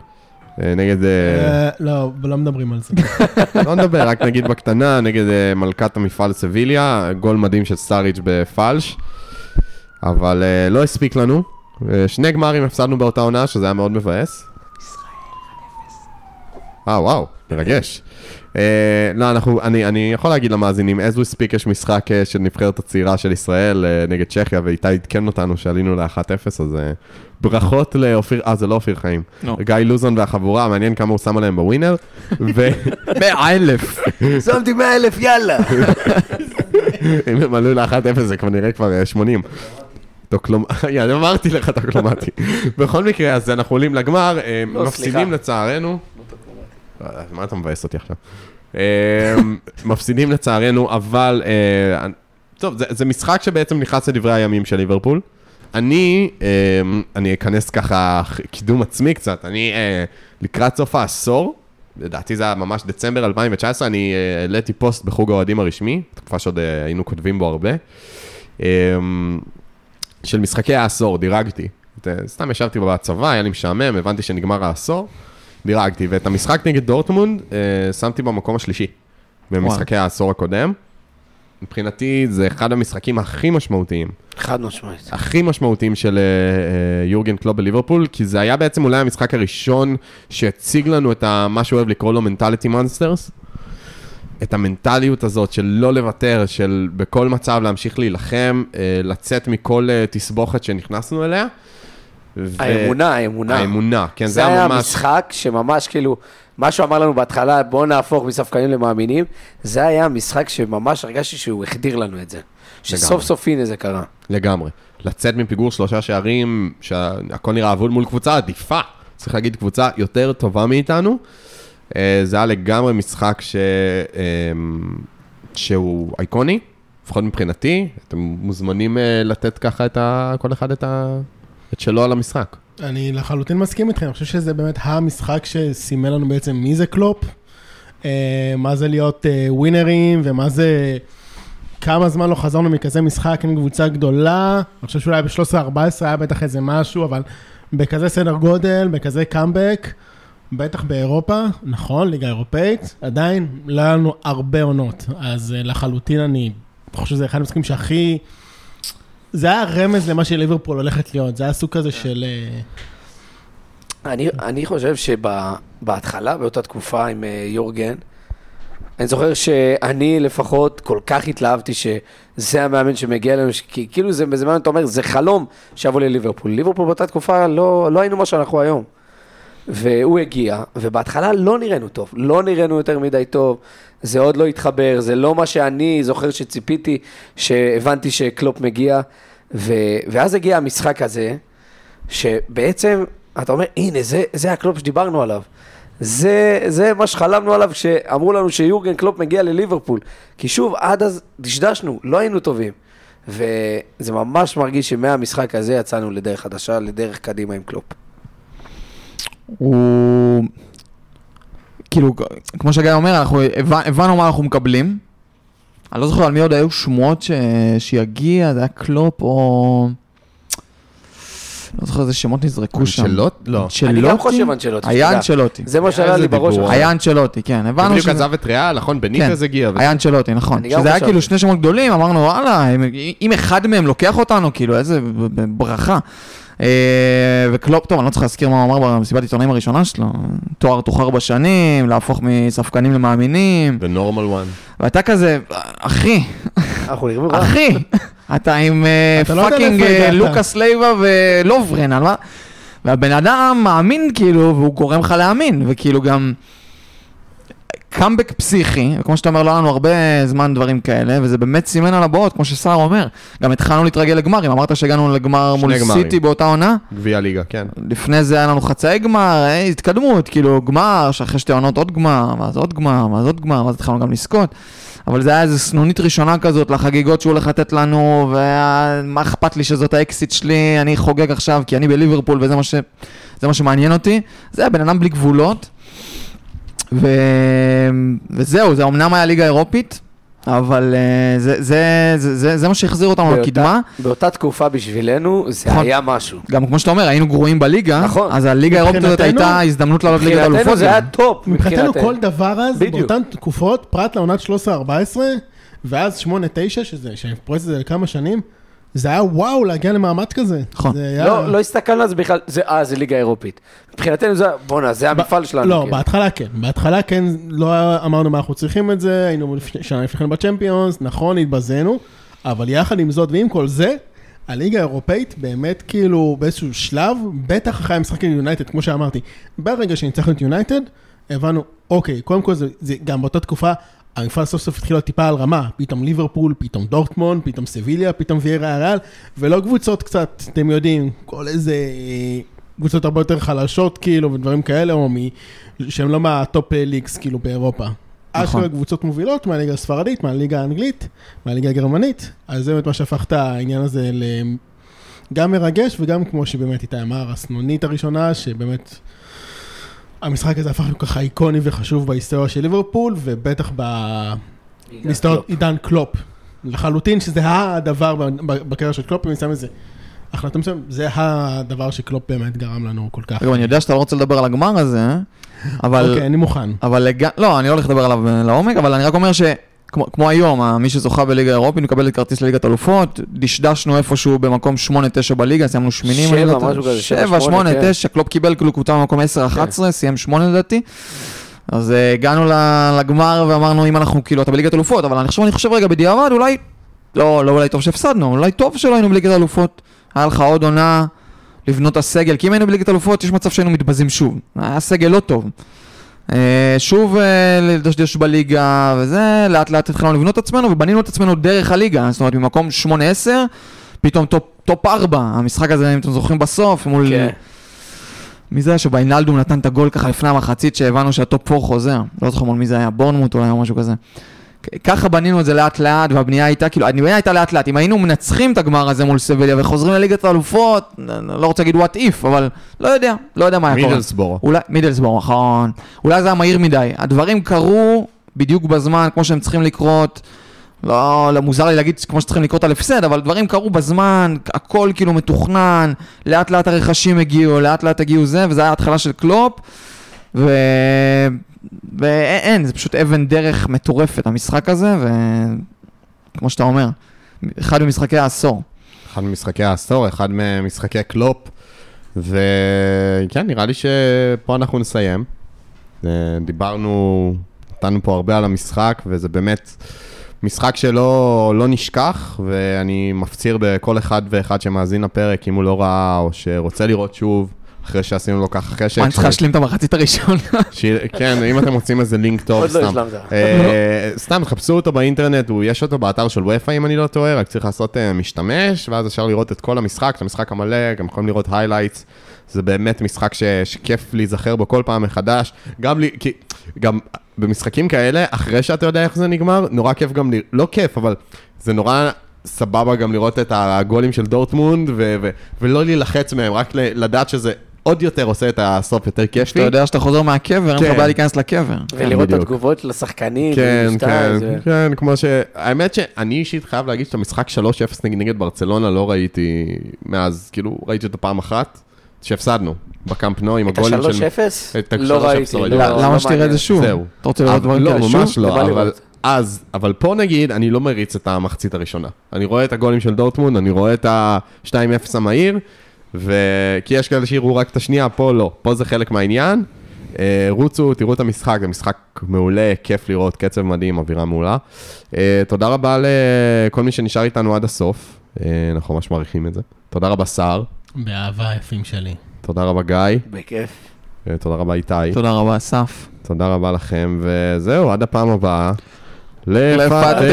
אה, נגד, אה, לא, לא מדברים על זה. לא נדבר, רק נגיד בקטנה, נגד מלכת המפעל סביליה, גול מדהים של סטאריץ' בפלש, אבל לא הספיק לנו. שני גמרים הפסדנו באותה עונה, שזה היה מאוד מבאס. אה, וואו, מרגש. אה, לא, אנחנו, אני, אני יכול להגיד למאזינים, as we speak יש משחק אה, של נבחרת הצעירה של ישראל אה, נגד צ'כיה, ואיתי עדכן אותנו שעלינו ל-1-0, אז אה, ברכות לאופיר, אה, זה לא אופיר חיים. לא. גיא לוזון והחבורה, מעניין כמה הוא שם עליהם בווינר. ו... מאה אלף. שמתי 100 אלף, יאללה. אם הם עלו ל-1-0 זה כבר נראה כבר אה, 80. דוקלומ... יאללה, אמרתי לך דוקלומטי. בכל מקרה, אז אנחנו עולים לגמר, אה, לא, מפסידים. לצערנו. אה, מה אתה מבאס אותי עכשיו? אה, מפסידים לצערנו, אבל... אה, טוב, זה, זה משחק שבעצם נכנס לדברי הימים של ליברפול. אני, אה, אני אכנס ככה קידום עצמי קצת, אני לקראת סוף העשור, לדעתי זה היה ממש דצמבר 2019, אני העליתי פוסט בחוג האוהדים הרשמי, תקופה שעוד היינו כותבים בו הרבה, אה, של משחקי העשור, דירגתי. אה, סתם ישבתי בצבא, היה לי משעמם, הבנתי שנגמר העשור, דירגתי, ואת המשחק נגד דורטמונד אה, שמתי במקום השלישי, במשחקי העשור הקודם. מבחינתי זה אחד המשחקים הכי משמעותיים. חד משמעית. הכי משמעותיים של אה, אה, יורגן קלופ בליברפול, כי זה היה בעצם אולי המשחק הראשון שהציג לנו את ה, מה שהוא אוהב לקרוא לו מנטליטי מונסטרס. את המנטליות הזאת של לא לוותר, של בכל מצב להמשיך להילחם, אה, לצאת מכל אה, תסבוכת שנכנסנו אליה. ו- האמונה, האמונה. האמונה, כן, זה זה היה היה ממש... משחק שממש כאילו, מה שהוא אמר לנו בהתחלה, בואו נהפוך מספקנים למאמינים, זה היה משחק שממש הרגשתי שהוא החדיר לנו את זה. שסוף סוף הנה זה קרה. לגמרי. לצאת מפיגור שלושה שערים, שהכל נראה אבוד מול קבוצה עדיפה, צריך להגיד קבוצה יותר טובה מאיתנו. אה, זה היה לגמרי משחק ש... אה, שהוא אייקוני, לפחות מבחינתי. אתם מוזמנים אה, לתת ככה את ה... כל אחד את, ה... את שלו על המשחק. אני לחלוטין מסכים איתכם, אני חושב שזה באמת המשחק שסימל לנו בעצם מי זה קלופ, מה זה להיות ווינרים ומה זה... כמה זמן לא חזרנו מכזה משחק עם קבוצה גדולה, אני חושב שאולי ב-13-14 היה בטח איזה משהו, אבל בכזה סדר גודל, בכזה קאמבק, בטח באירופה, נכון, ליגה אירופאית, עדיין לא היה לנו הרבה עונות, אז אה, לחלוטין אני חושב שזה אחד המשחקים שהכי... זה היה רמז למה שליברפול הולכת להיות, זה היה סוג כזה של... אה, אני, אני חושב שבהתחלה, באותה תקופה עם אה, יורגן, אני זוכר שאני לפחות כל כך התלהבתי שזה המאמן שמגיע אלינו, כי כאילו זה, זה מאמן, אתה אומר, זה חלום שיבוא לליברפול. ליברפול באותה תקופה לא, לא היינו מה שאנחנו היום. והוא הגיע, ובהתחלה לא נראינו טוב, לא נראינו יותר מדי טוב, זה עוד לא התחבר, זה לא מה שאני זוכר שציפיתי, שהבנתי שקלופ מגיע, ו, ואז הגיע המשחק הזה, שבעצם, אתה אומר, הנה, זה, זה הקלופ שדיברנו עליו. זה, זה מה שחלמנו עליו כשאמרו לנו שיורגן קלופ מגיע לליברפול. כי שוב, עד אז דשדשנו, לא היינו טובים. וזה ממש מרגיש שמהמשחק הזה יצאנו לדרך חדשה, לדרך קדימה עם קלופ. הוא... כאילו, כמו שגיא אומר, אנחנו הבנ- הבנו מה אנחנו מקבלים. אני לא זוכר על מי עוד היו שמועות ש... שיגיע, זה היה קלופ או... לא זוכר איזה שמות נזרקו שם. אנשלוט? לא. אנצ'לוטי? אני גם חושב אנצ'לוטי, היה. אנצ'לוטי. זה מה שעלה איזה לי בראש. היה אנצ'לוטי, כן, הבנו בדיוק שזה... עזב את ריאל, נכון? בניטז הגיע. וזה- היה אנצ'לוטי, נכון. שזה היה. כאילו שני שמות גדולים, אמרנו, וואלה, אם- אחד מהם לוקח אותנו, כאילו, איזה ברכה. אה, וקלופ, טוב, אני לא צריך להזכיר מה הוא אמר במסיבת עיתונאים הראשונה שלו, תואר תוך ארבע שנים, להפוך מספקנים למאמינים, ו normal one. ואתה כזה, אחי, אנחנו נראים רע. אחי, אתה עם אה, לא fucking אה. לוקאס לייבה ולוברן, על מה? והבן אדם מאמין כאילו, והוא גורם לך להאמין, וכאילו גם קאמבק פסיכי, וכמו שאתה אומר, לא היה לנו הרבה זמן דברים כאלה, וזה באמת סימן על הבאות, כמו שסער אומר. גם התחלנו להתרגל לגמרים, אמרת שהגענו לגמר מול גמרים. סיטי באותה עונה, גביע ליגה, כן. לפני זה היה לנו חצאי גמר, אה, התקדמות, כאילו גמר, שאחרי שתי עונות עוד גמר, ואז עוד גמר, ואז עוד גמר, ואז התחלנו גם לזכות. אבל זה היה איזו סנונית ראשונה כזאת לחגיגות שהוא הולך לתת לנו, ומה אכפת לי שזאת האקסיט שלי, אני חוגג עכשיו כי אני בליברפול וזה מה, ש... מה שמעניין אותי. זה הבן אדם בלי גבולות. ו... וזהו, זה אמנם היה ליגה אירופית, אבל אה, זה, זה, זה, זה, זה מה שהחזיר אותנו באותה- לקדמה. באותה תקופה בשבילנו, זה נכון. היה משהו. גם כמו שאתה אומר, היינו גרועים בליגה, נכון. אז הליגה האירופית הזאת מבחינתנו- הייתה הזדמנות לעלות ליגת מבחינתנו האלופות. זה. היה top. מבחינתנו כל דבר אז, בדיוק. באותן תקופות, פרט לעונת 13-14, ואז 8-9, שזה, את זה לכמה שנים, זה היה וואו להגיע למעמד כזה. נכון. זה היה... לא, לא הסתכלנו על זה בכלל, זה, אה, זה ליגה אירופית. מבחינתנו זה, בואנה, זה המפעל שלנו. לא, כאילו. בהתחלה כן. בהתחלה כן, לא אמרנו מה אנחנו צריכים את זה, היינו שנה לפני כן בצ'מפיונס, נכון, התבזינו, אבל יחד עם זאת ועם כל זה, הליגה האירופאית באמת כאילו באיזשהו שלב, בטח אחרי המשחק עם יונייטד, כמו שאמרתי, ברגע שניצחנו את יונייטד, הבנו, אוקיי, קודם כל זה, זה גם באותה תקופה, המפעל סוף סוף התחיל להיות טיפה על רמה, פתאום ליברפול, פתאום דורטמונד, פתאום סביליה, פתאום ויירה הריאל, ולא קבוצות קצת, אתם יודעים, כל איזה אה, קבוצות הרבה יותר חלשות כאילו, ודברים כאלה, או מ... שהם לא מה top leagues כאילו באירופה. נכון. אשכרה קבוצות מובילות מהליגה הספרדית, מהליגה האנגלית, מהליגה הגרמנית, אז זה באמת מה שהפך את העניין הזה ל... גם מרגש וגם כמו שבאמת איתי אמר, הסנונית הראשונה, שבאמת המשחק הזה הפך ככה איקוני וחשוב בהיסטוריה של ליברפול, ובטח בהיסטוריה עידן קלופ. לחלוטין שזה הדבר ב- ב- בקריירה של קלופ, אם אני שם איזה החלטה מסוימת, זה הדבר שקלופ באמת גרם לנו כל כך. אגב, אני יודע שאתה לא רוצה לדבר על הגמר הזה, אבל... אוקיי, אני מוכן. אבל. לא, אני לא הולך לדבר עליו אה, לעומק, אבל אני רק אומר ש... כמו, כמו היום, מי שזוכה בליגה האירופית מקבל את כרטיס לליגת אלופות, דשדשנו איפשהו במקום 8-9 בליגה, סיימנו. שבע, אני לא טועה. משהו כזה, שבע, 7, 8, שמונה, כן. 9, קלופ קיבל כאילו קבוצה במקום 10-11, סיים 8 לדעתי. אז אה, הגענו לגמר ואמרנו, אם אנחנו, כאילו, אתה בליגת אלופות, אבל אני חושב, אני חושב רגע, בדיעבד, אולי, לא, לא אולי טוב שהפסדנו, אולי טוב שלא היינו בליגת אלופות. היה לך עוד עונה לבנות הסגל, כי אם היינו בליגת אלופות, יש מצב שהיינו מתבזים שוב. היה סגל לא טוב. אה, שוב אה, לדשדש בליגה וזה, לאט לאט התחלנו לבנות את עצמנו ובנינו את עצמנו דרך הליגה, זאת אומרת ממקום 8-10, פתאום top, top 4, המשחק הזה, אם אתם זוכרים בסוף, מול... כן. מי זה היה שוויינאלדום נתן את הגול ככה לפני המחצית שהבנו שה top 4 חוזר, לא זוכר מול מי זה היה, בורנמוט אולי או משהו כזה. ככה בנינו את זה לאט לאט והבנייה הייתה כאילו, הבנייה הייתה לאט לאט, אם היינו מנצחים את הגמר הזה מול סבליה וחוזרים לליגת האלופות, לא רוצה להגיד what if, אבל לא יודע, לא יודע מה היה קורה. מידלסבורו. אולי, מידלסבורו, נכון. אולי זה היה מהיר מדי. הדברים קרו בדיוק בזמן, כמו שהם צריכים לקרות. לא, לא מוזר לי להגיד כמו שצריכים לקרות על הפסד, אבל דברים קרו בזמן, הכל כאילו מתוכנן, לאט לאט הרכשים הגיעו, לאט לאט הגיעו זה, וזה היה התחלה של קלופ, ו... ואין, זה פשוט אבן דרך מטורפת, המשחק הזה, וכמו שאתה אומר, אחד ממשחקי העשור. אחד ממשחקי העשור, אחד ממשחקי קלופ, וכן, נראה לי שפה אנחנו נסיים. אה, דיברנו, נתנו פה הרבה על המשחק, וזה באמת משחק שלא לא נשכח, ואני מפציר בכל אחד ואחד שמאזין לפרק, אם הוא לא ראה או שרוצה לראות שוב, אחרי שעשינו לו ככה חשק. מה, אני צריך ש- להשלים את המחצית הראשונה? ש- כן, אם אתם מוצאים איזה לינק טוב, לא סתם. אה, סתם, חפשו אותו באינטרנט, יש אותו באתר של וופא אם אני לא טועה, רק צריך לעשות אה, משתמש, ואז אפשר לראות את כל המשחק, את המשחק המלא, גם יכולים לראות highlights. זה באמת משחק ש- שכיף להיזכר בו כל פעם מחדש. גם לי, כי, גם במשחקים כאלה, אחרי שאתה יודע איך זה נגמר, נורא כיף גם, ל- לא כיף, אבל זה נורא... סבבה גם לראות את הגולים של דורטמונד, ו- ו- ולא להילחץ מהם, רק לדעת שזה עוד יותר עושה את הסוף יותר כיפי. שאתה יודע שאתה חוזר מהקבר, אין לך כן. בעיה להיכנס לקבר. ולראות את. התגובות של השחקנים. כן, כן, כן, כמו ש... האמת שאני אישית חייב להגיד שאת המשחק 3-0 נגד, ברצלונה לא ראיתי מאז, כאילו, ראיתי אותו פעם אחת, שהפסדנו, בקאמפ נו עם הגולים של... ה-3-0? את לא 3-0 ראיתי. לא ראיתי. לא- למה לא שתראה את. זה שוב? זהו. אתה רוצה לראות דברים לא, כאלה שוב? ממש למה לא, אבל? אז, אבל פה נגיד, אני לא מריץ את המחצית הראשונה. אני רואה את הגולים של דורטמונד, אני רואה את ה-2-0 המהיר, ו... כי יש כאלה שיראו רק את השנייה, פה לא. פה זה חלק מהעניין. אה, רוצו, תראו את המשחק, זה משחק מעולה, כיף לראות, קצב מדהים, אווירה מעולה. אה, תודה רבה לכל מי שנשאר איתנו עד הסוף, אה, אנחנו ממש מעריכים את זה. תודה רבה סער, באהבה יפים שלי. תודה רבה גיא, בכיף. אה, תודה רבה איתי, תודה רבה, אסף. תודה רבה לכם, וזהו, עד הפעם הבאה. לפטר! לפטר!